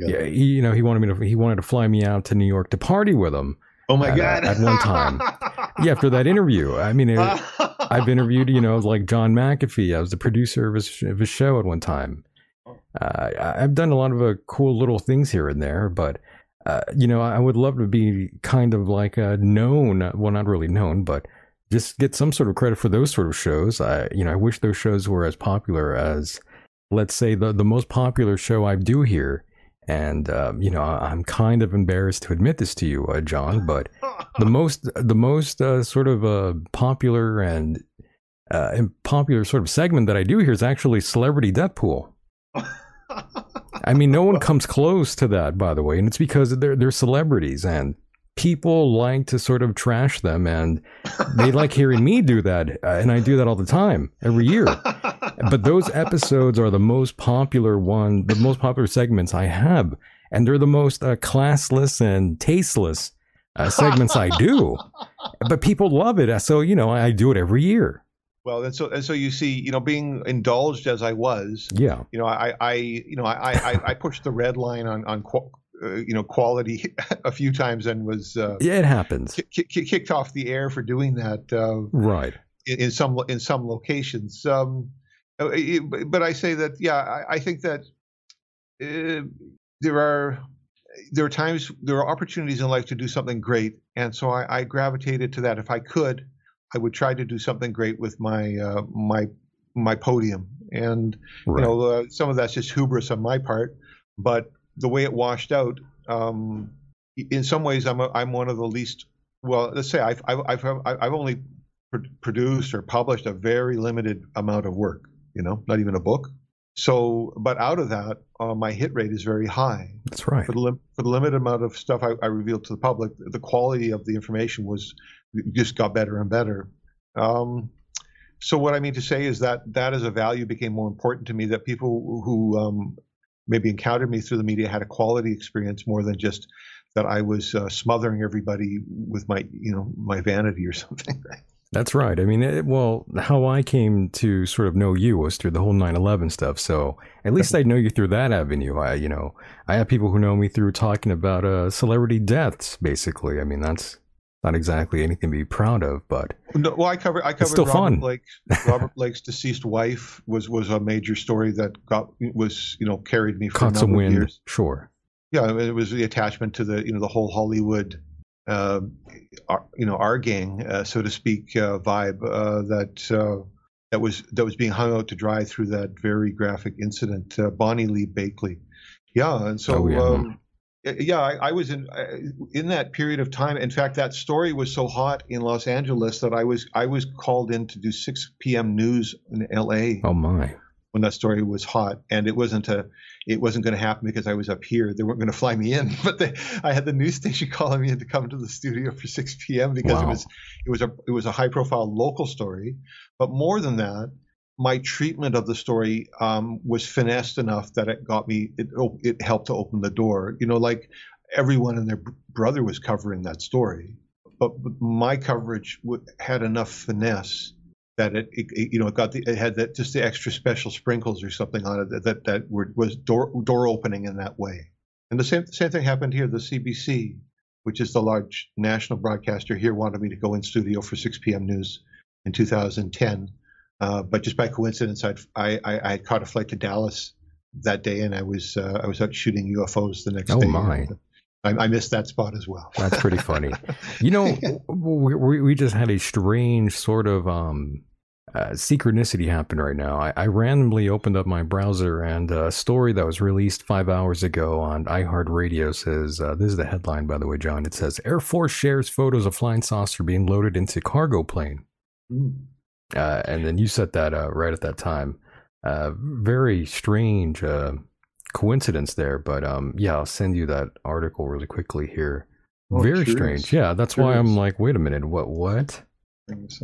Yeah, he, you know, he wanted me to he wanted to fly me out to New York to party with him. Oh my at, god! at one time, yeah. After that interview, I mean, it, I've interviewed you know like John McAfee. I was the producer of his, of his show at one time. Oh. Uh, I've done a lot of uh, cool little things here and there, but uh, you know, I would love to be kind of like a known, well, not really known, but just get some sort of credit for those sort of shows. I, you know, I wish those shows were as popular as, let's say, the the most popular show I do here. And um, you know, I'm kind of embarrassed to admit this to you, uh, Jon, but the most the most uh, sort of uh, popular and uh, popular sort of segment that I do here is actually Celebrity Death Pool. I mean, no one comes close to that, by the way, and it's because they're they're celebrities and people like to sort of trash them, and they like hearing me do that, uh, and I do that all the time, every year. But those episodes are the most popular one, the most popular segments I have, and they're the most uh, classless and tasteless uh, segments I do. But people love it, so you know I do it every year. Well, and so and so you see, you know, being indulged as I was, yeah, you know, I, I you know, I, I, I pushed the red line on on uh, you know quality a few times and was uh, yeah, it happens k- k- kicked off the air for doing that, uh, right? In, in, some in some locations, um, uh, but I say that yeah, I, I think that uh, there are there are times there are opportunities in life to do something great, and so I, I gravitated to that. If I could, I would try to do something great with my uh, my my podium, and right. you know uh, some of that's just hubris on my part, but the way it washed out, um, in some ways, I'm a, I'm one of the least. Well, let's say I've I've I've, I've only produced or published a very limited amount of work. You know, not even a book. So, but out of that, uh, my hit rate is very high. That's right. For the, lim- for the limited amount of stuff I, I, revealed to the public, the quality of the information was just got better and better. Um, so what I mean to say is that that as a value became more important to me. That people who um, maybe encountered me through the media had a quality experience more than just that I was uh, smothering everybody with my, you know, my vanity or something. That's right. I mean, it, well, how I came to sort of know you was through the whole 9/11 stuff. So at least I know you through that avenue. I, you know, I have people who know me through talking about uh, celebrity deaths. Basically, I mean, that's not exactly anything to be proud of, but no, well, I covered I covered still Robert fun. Blake. Robert Blake's deceased wife was was a major story that got was you know carried me for Caught a number wind, of years. Sure. Yeah, it was the attachment to the you know the whole Hollywood uh, our, you know our gang, uh, so to speak, uh, vibe uh, that uh, that was that was being hung out to dry through that very graphic incident. Uh, Bonnie Lee Bakley, yeah, and so. Oh, yeah. Um, Uh, yeah, I, I, was in uh, in that period of time. In fact, that story was so hot in Los Angeles that I was I was called in to do 6 p.m. news in L.A. Oh my! When that story was hot, and it wasn't a it wasn't going to happen because I was up here. They weren't going to fly me in, but they, I had the news station calling me in to come to the studio for 6 p.m. because wow. it was it was a it was a high profile local story. But more than that, my treatment of the story um, was finessed enough that it got me it it helped to open the door. You know, like everyone and their brother was covering that story, but, my coverage had enough finesse that it, it, you know it got the it had that just the extra special sprinkles or something on it that that, that were, was door door opening in that way. And the same same thing happened here. The CBC, which is the large national broadcaster here, wanted me to go in studio for 6 p.m. news in 2010. Uh, but just by coincidence, I'd, I, I I caught a flight to Dallas that day, and I was uh, I was out shooting UFOs the next oh day. Oh my! I, I, missed that spot as well. That's pretty funny. You know, we, we just had a strange sort of um, uh, synchronicity happened right now. I, I, randomly opened up my browser and a story that was released five hours ago on iHeartRadio says uh, this is the headline, by the way, Jon. It says Air Force shares photos of flying saucer being loaded into cargo plane. Mm. Uh, and then you set that uh, right at that time. Uh, very strange uh, coincidence there, but um, yeah, I'll send you that article really quickly here. Oh, very strange. Yeah, that's why I'm like, wait a minute, what? What?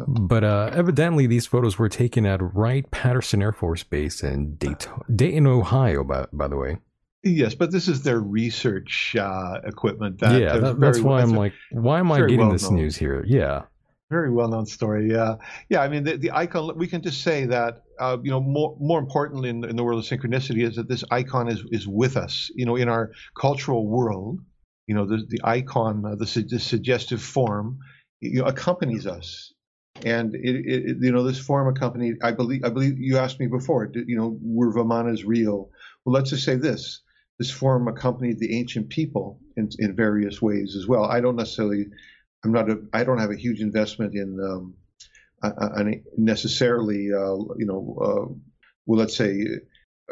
But uh, evidently, these photos were taken at Wright Patterson Air Force Base in Dayton, Dayton Ohio, by, by the way. Yes, but this is their research uh, equipment. That yeah, that, that's why I'm like, why am I getting well this known. news here? Yeah. Very well known story. Yeah, yeah. I mean, the, the icon. We can just say that. Uh, you know, more more importantly in, in the world of synchronicity is that this icon is is with us. You know, in our cultural world, you know, the the icon, uh, the, the suggestive form, you know, accompanies us and it, it, you know this form accompanied. i believe i believe you asked me before you know were vimanas real well let's just say this this form accompanied the ancient people in, in various ways as well i don't necessarily i'm not a i don't have a huge investment in um, necessarily uh, you know uh, well let's say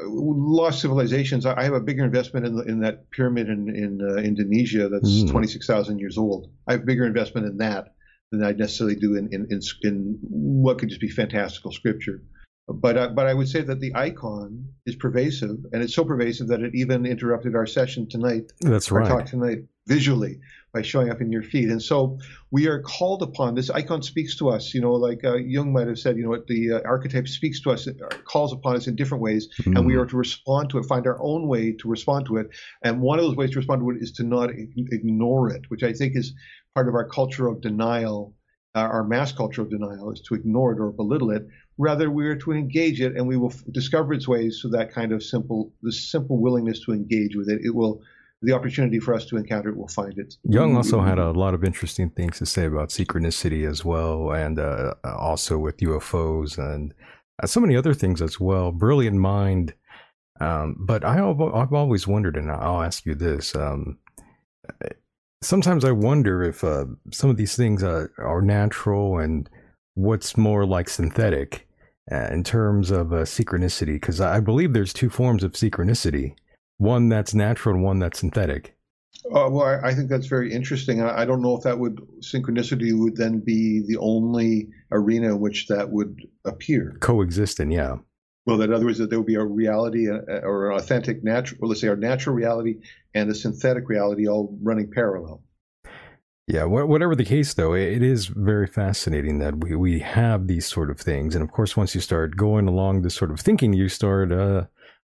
uh, lost civilizations i have a bigger investment in, the, in that pyramid in, in uh, indonesia that's mm. 26000 years old i have a bigger investment in that than I necessarily do in, in, in, in what could just be fantastical scripture. But uh, but I would say that the icon is pervasive, and it's so pervasive that it even interrupted our session tonight. That's right. Our talk tonight visually by showing up in your feed, and so we are called upon. This icon speaks to us. You know, like uh, Jung might have said. You know, what the uh, archetype speaks to us, calls upon us in different ways, mm. and we mm. are to respond to it, find our own way to respond to it. And one of those ways to respond to it is to not ignore it, which I think is part of our culture of denial, uh, our mass culture of denial, is to ignore it or belittle it. Rather, we are to engage it, and we will f- discover its ways. So that kind of simple, the simple willingness to engage with it, it will the opportunity for us to encounter it, we'll find it. Jung also had a lot of interesting things to say about synchronicity as well, and uh, also with UFOs and uh, so many other things as well. Brilliant mind. Um, but I, have I've always wondered, and I'll ask you this: um, sometimes I wonder if uh, some of these things uh, are natural and what's more like synthetic uh, in terms of uh, synchronicity. Because I believe there's two forms of synchronicity one that's natural and one that's synthetic. Uh, well, I, I, think that's very interesting. I, I, don't know if that would synchronicity would then be the only arena in which that would appear. Coexisting, yeah. Well, in other words, that there would be a reality uh, or an authentic natural, well, let's say our natural reality and a synthetic reality all running parallel. Yeah, whatever the case, though, it is very fascinating that we, we have these sort of things. And of course, once you start going along this sort of thinking, you start uh,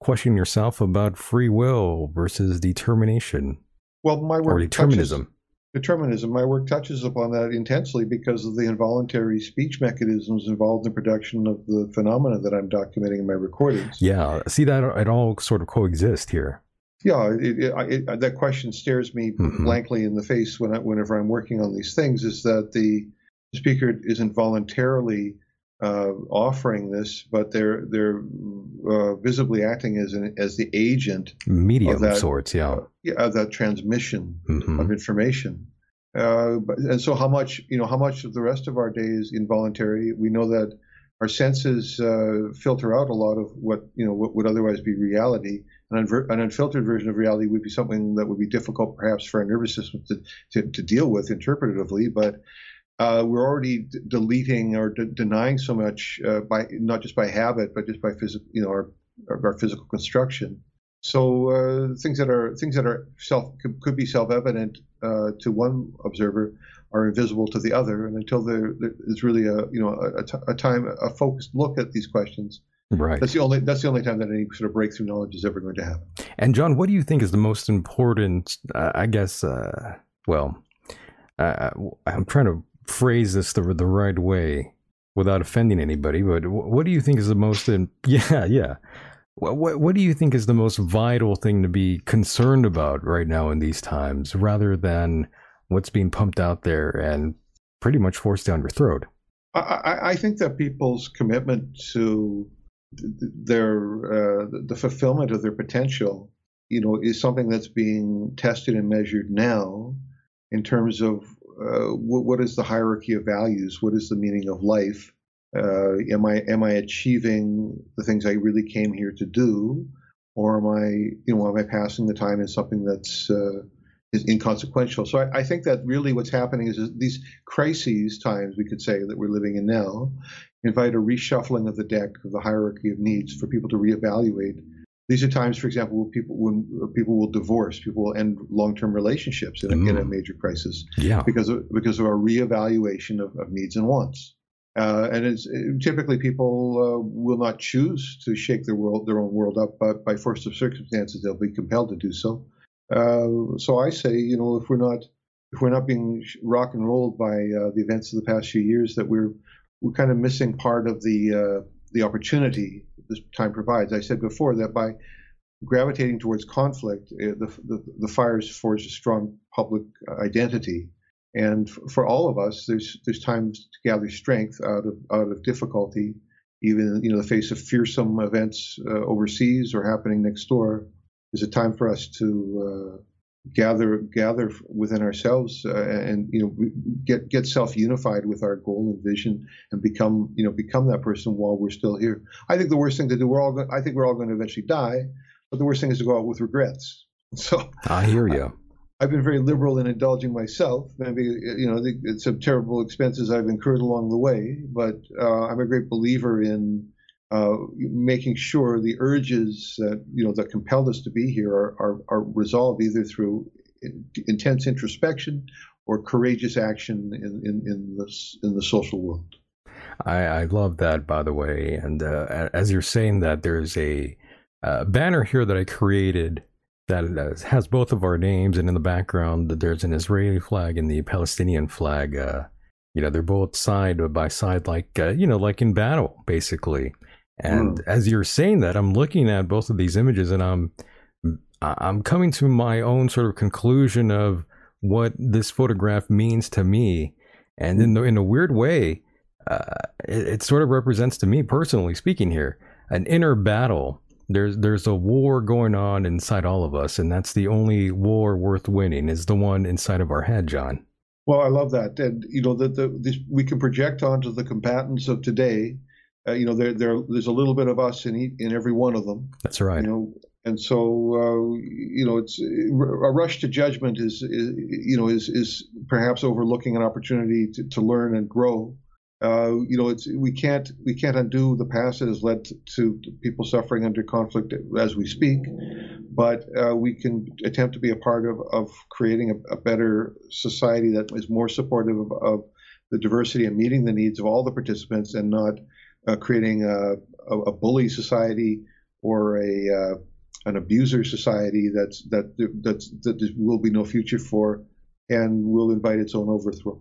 questioning yourself about free will versus determination. Well, my work or determinism. Touches, determinism. My work touches upon that intensely because of the involuntary speech mechanisms involved in production of the phenomena that I'm documenting in my recordings. Yeah, see that it all sort of coexist here. Yeah, it, it, it, that question stares me mm-hmm. blankly in the face when I, whenever I'm working on these things. Is that the speaker isn't voluntarily uh, offering this, but they're they're uh, visibly acting as an as the agent, medium of, that, of sorts, yeah, uh, yeah, of that transmission mm-hmm. of information. Uh, but, and so, how much you know, how much of the rest of our day is involuntary? We know that our senses uh, filter out a lot of what you know what would otherwise be reality. An, unver- an, unfiltered version of reality would be something that would be difficult, perhaps, for our nervous system to, to, to deal with interpretatively. But uh, we're already d- deleting or d- denying so much uh, by not just by habit, but just by physical, you know, our, our physical construction. So uh, things that are things that are self could, could be self-evident uh, to one observer are invisible to the other, and until there, there is really a you know a, a, t- a time a focused look at these questions, Right. That's the only that's the only time that any sort of breakthrough knowledge is ever going to happen. And Jon, what do you think is the most important? Uh, I guess. Uh, well, uh, I'm trying to phrase this the the right way without offending anybody, but what do you think is the most? In, yeah, yeah. What, what what do you think is the most vital thing to be concerned about right now in these times, rather than what's being pumped out there and pretty much forced down your throat? I, I think that people's commitment to their uh, the fulfillment of their potential, you know, is something that's being tested and measured now in terms of uh, what, what is the hierarchy of values? What is the meaning of life? Uh, am I am I achieving the things I really came here to do, or am I you know am I passing the time in something that's uh, is inconsequential? So I, I, think that really what's happening is, is these crises times we could say that we're living in now invite a reshuffling of the deck of the hierarchy of needs for people to reevaluate these are times, for example, when people when people will divorce, people will end long-term relationships in a, mm. in a mm. major crisis, yeah, because of because of a reevaluation of, of needs and wants. Uh, and it's typically people uh, will not choose to shake their world, their own world up, but by force of circumstances, they'll be compelled to do so. Uh, so I say, you know, if we're not if we're not being rock and rolled by uh, the events of the past few years, that we're we're kind of missing part of the uh, the opportunity this time provides. I said before that by gravitating towards conflict, uh, the, the, the fires forge a strong public identity. And for all of us, there's there's times to gather strength out of out of difficulty, even you know the face of fearsome events uh, overseas or happening next door. There's a time for us to uh, gather gather within ourselves uh, and you know get get self unified with our goal and vision and become you know become that person while we're still here i think the worst thing to do we're all going i think we're all going to eventually die but the worst thing is to go out with regrets so i hear you I, have been very liberal in indulging myself. Maybe you know it's some terrible expenses I've incurred along the way, but uh, I'm a great believer in uh, making sure the urges that you know that compelled us to be here are, are, are resolved either through intense introspection or courageous action in, in, in, the, in the social world. I, I love that, by the way. And uh, as you're saying that, there's a uh, banner here that I created that uh, has both of our names, and in the background, there's an Israeli flag and the Palestinian flag. Uh, you know, they're both side by side, like uh, you know, like in battle, basically. And mm. as you're saying that, I'm looking at both of these images and I'm I'm coming to my own sort of conclusion of what this photograph means to me. And in the, in a weird way, uh, it, it, sort of represents to me personally speaking here an inner battle there's there's a war going on inside all of us, and that's the only war worth winning is the one inside of our head, Jon. Well, I love that, and you know that the, this, we can project onto the combatants of today. Uh, you know, there, there, there's a little bit of us in in every one of them. That's right. You know, and so uh, you know, it's a rush to judgment is, is, you know is is perhaps overlooking an opportunity to, to learn and grow. Uh, you know, it's we can't we can't undo the past that has led to, to people suffering under conflict as we speak, but uh, we can attempt to be a part of, of creating a, a better society that is more supportive of, of, the diversity and meeting the needs of all the participants, and not uh, creating a, a, bully society or a uh, an abuser society that's that that's that there will be no future for, and will invite its own overthrow.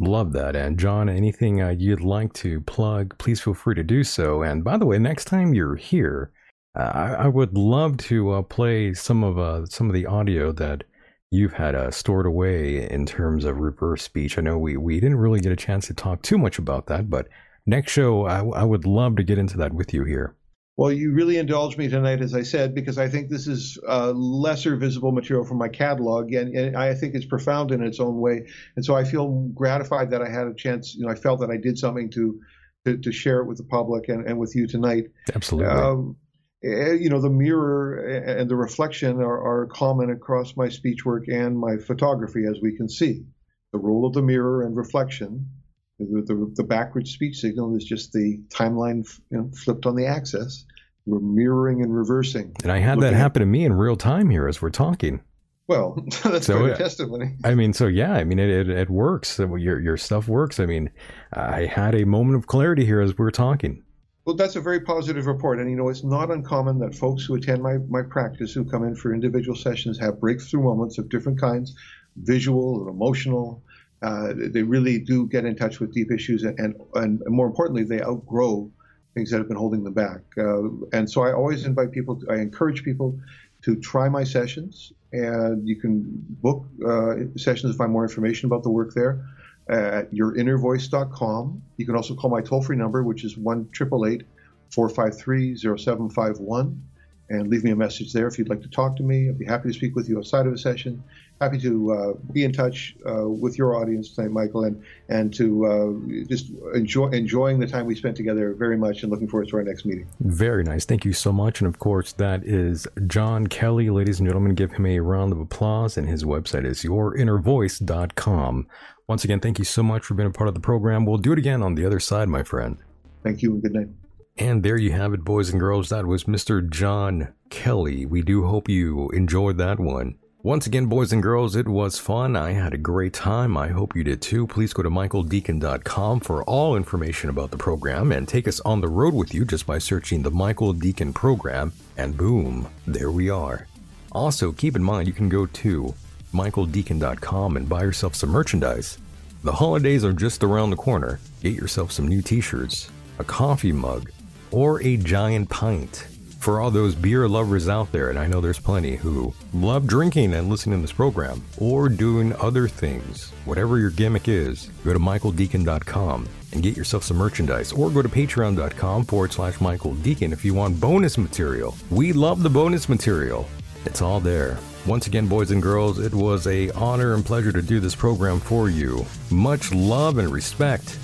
Love that. And Jon, anything uh, you'd like to plug, please feel free to do so. And by the way, next time you're here, uh, I, I, would love to uh, play some of uh, some of the audio that you've had uh, stored away in terms of reverse speech. I know we, we didn't really get a chance to talk too much about that, but next show, I, I would love to get into that with you here. Well, you really indulged me tonight, as I said, because I think this is uh, lesser visible material from my catalog, and, and, I think it's profound in its own way. And so I feel gratified that I had a chance. You know, I felt that I did something to to, to share it with the public and, and with you tonight. Absolutely. Um, you know, the mirror and the reflection are, are common across my speech work and my photography, as we can see. The role of the mirror and reflection the, the, the backward speech signal is just the timeline you know, flipped on the axis. We're mirroring and reversing. And I had that happen at, to me in real time here as we're talking. Well, that's so, a testimony. I mean, so yeah, I mean, it, it, it works. Your, your stuff works. I mean, I had a moment of clarity here as we are talking. Well, that's a very positive report. And, you know, it's not uncommon that folks who attend my, my practice, who come in for individual sessions, have breakthrough moments of different kinds visual or emotional, uh, they really do get in touch with deep issues, and, and, and more importantly, they outgrow things that have been holding them back. Uh, and so I always invite people, to, I encourage people to try my sessions, and you can book uh, sessions to find more information about the work there at yourinnervoice.com. You can also call my toll free number, which is 1 453 0751 and leave me a message there if you'd like to talk to me. I'd be happy to speak with you outside of a session. Happy to uh, be in touch uh, with your audience tonight, Michael, and and to uh, just enjoy enjoying the time we spent together very much, and looking forward to our next meeting. Very nice, thank you so much. And of course, that is Jon Kelly, ladies and gentlemen. Give him a round of applause, and his website is yourinnervoice.com. Once again, thank you so much for being a part of the program. We'll do it again on the other side, my friend. Thank you, and good night. And there you have it, boys and girls. That was Mr. Jon Kelly. We do hope you enjoyed that one. Once again, boys and girls, it was fun. I had a great time. I hope you did too. Please go to michaeldecon.com for all information about the program and take us on the road with you just by searching the Michael Decon program. And boom, there we are. Also, keep in mind you can go to michaeldecon.com and buy yourself some merchandise. The holidays are just around the corner. Get yourself some new t shirts, a coffee mug, or a giant pint. For all those beer lovers out there, and I know there's plenty who love drinking and listening to this program, or doing other things, whatever your gimmick is, go to michaeldecon.com and get yourself some merchandise, or go to patreon.com forward slash Michael Decon if you want bonus material. We love the bonus material. It's all there. Once again, boys and girls, it was a honor and pleasure to do this program for you. Much love and respect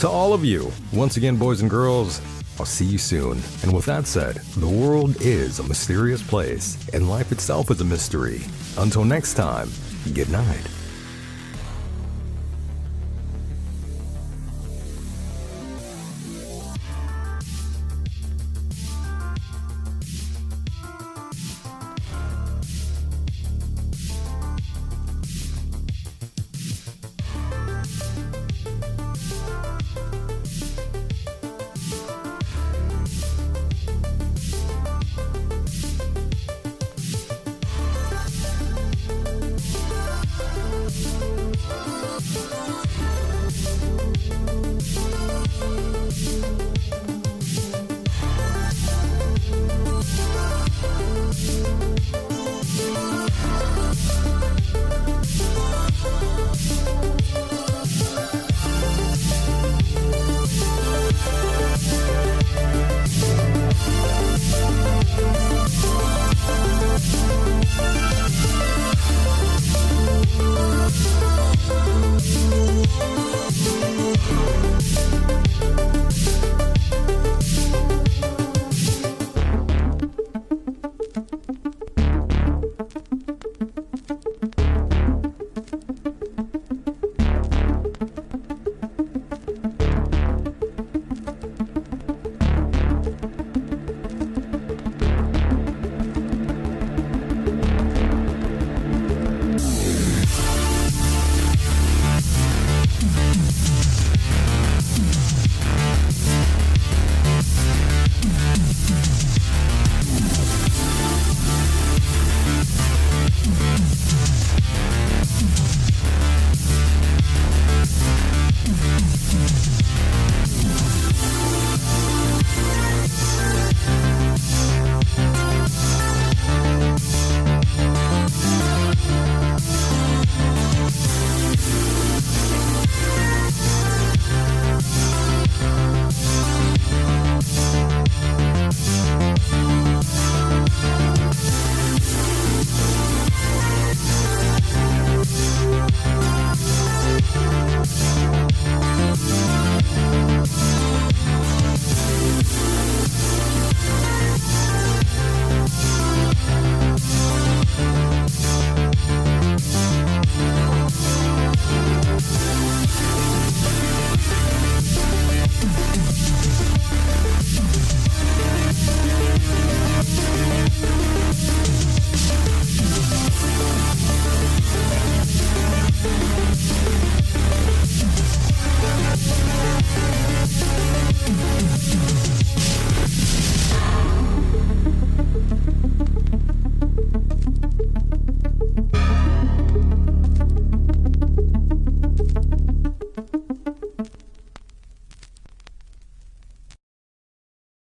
to all of you. Once again, boys and girls, I'll see you soon. And with that said, the world is a mysterious place, and life itself is a mystery. Until next time, good night.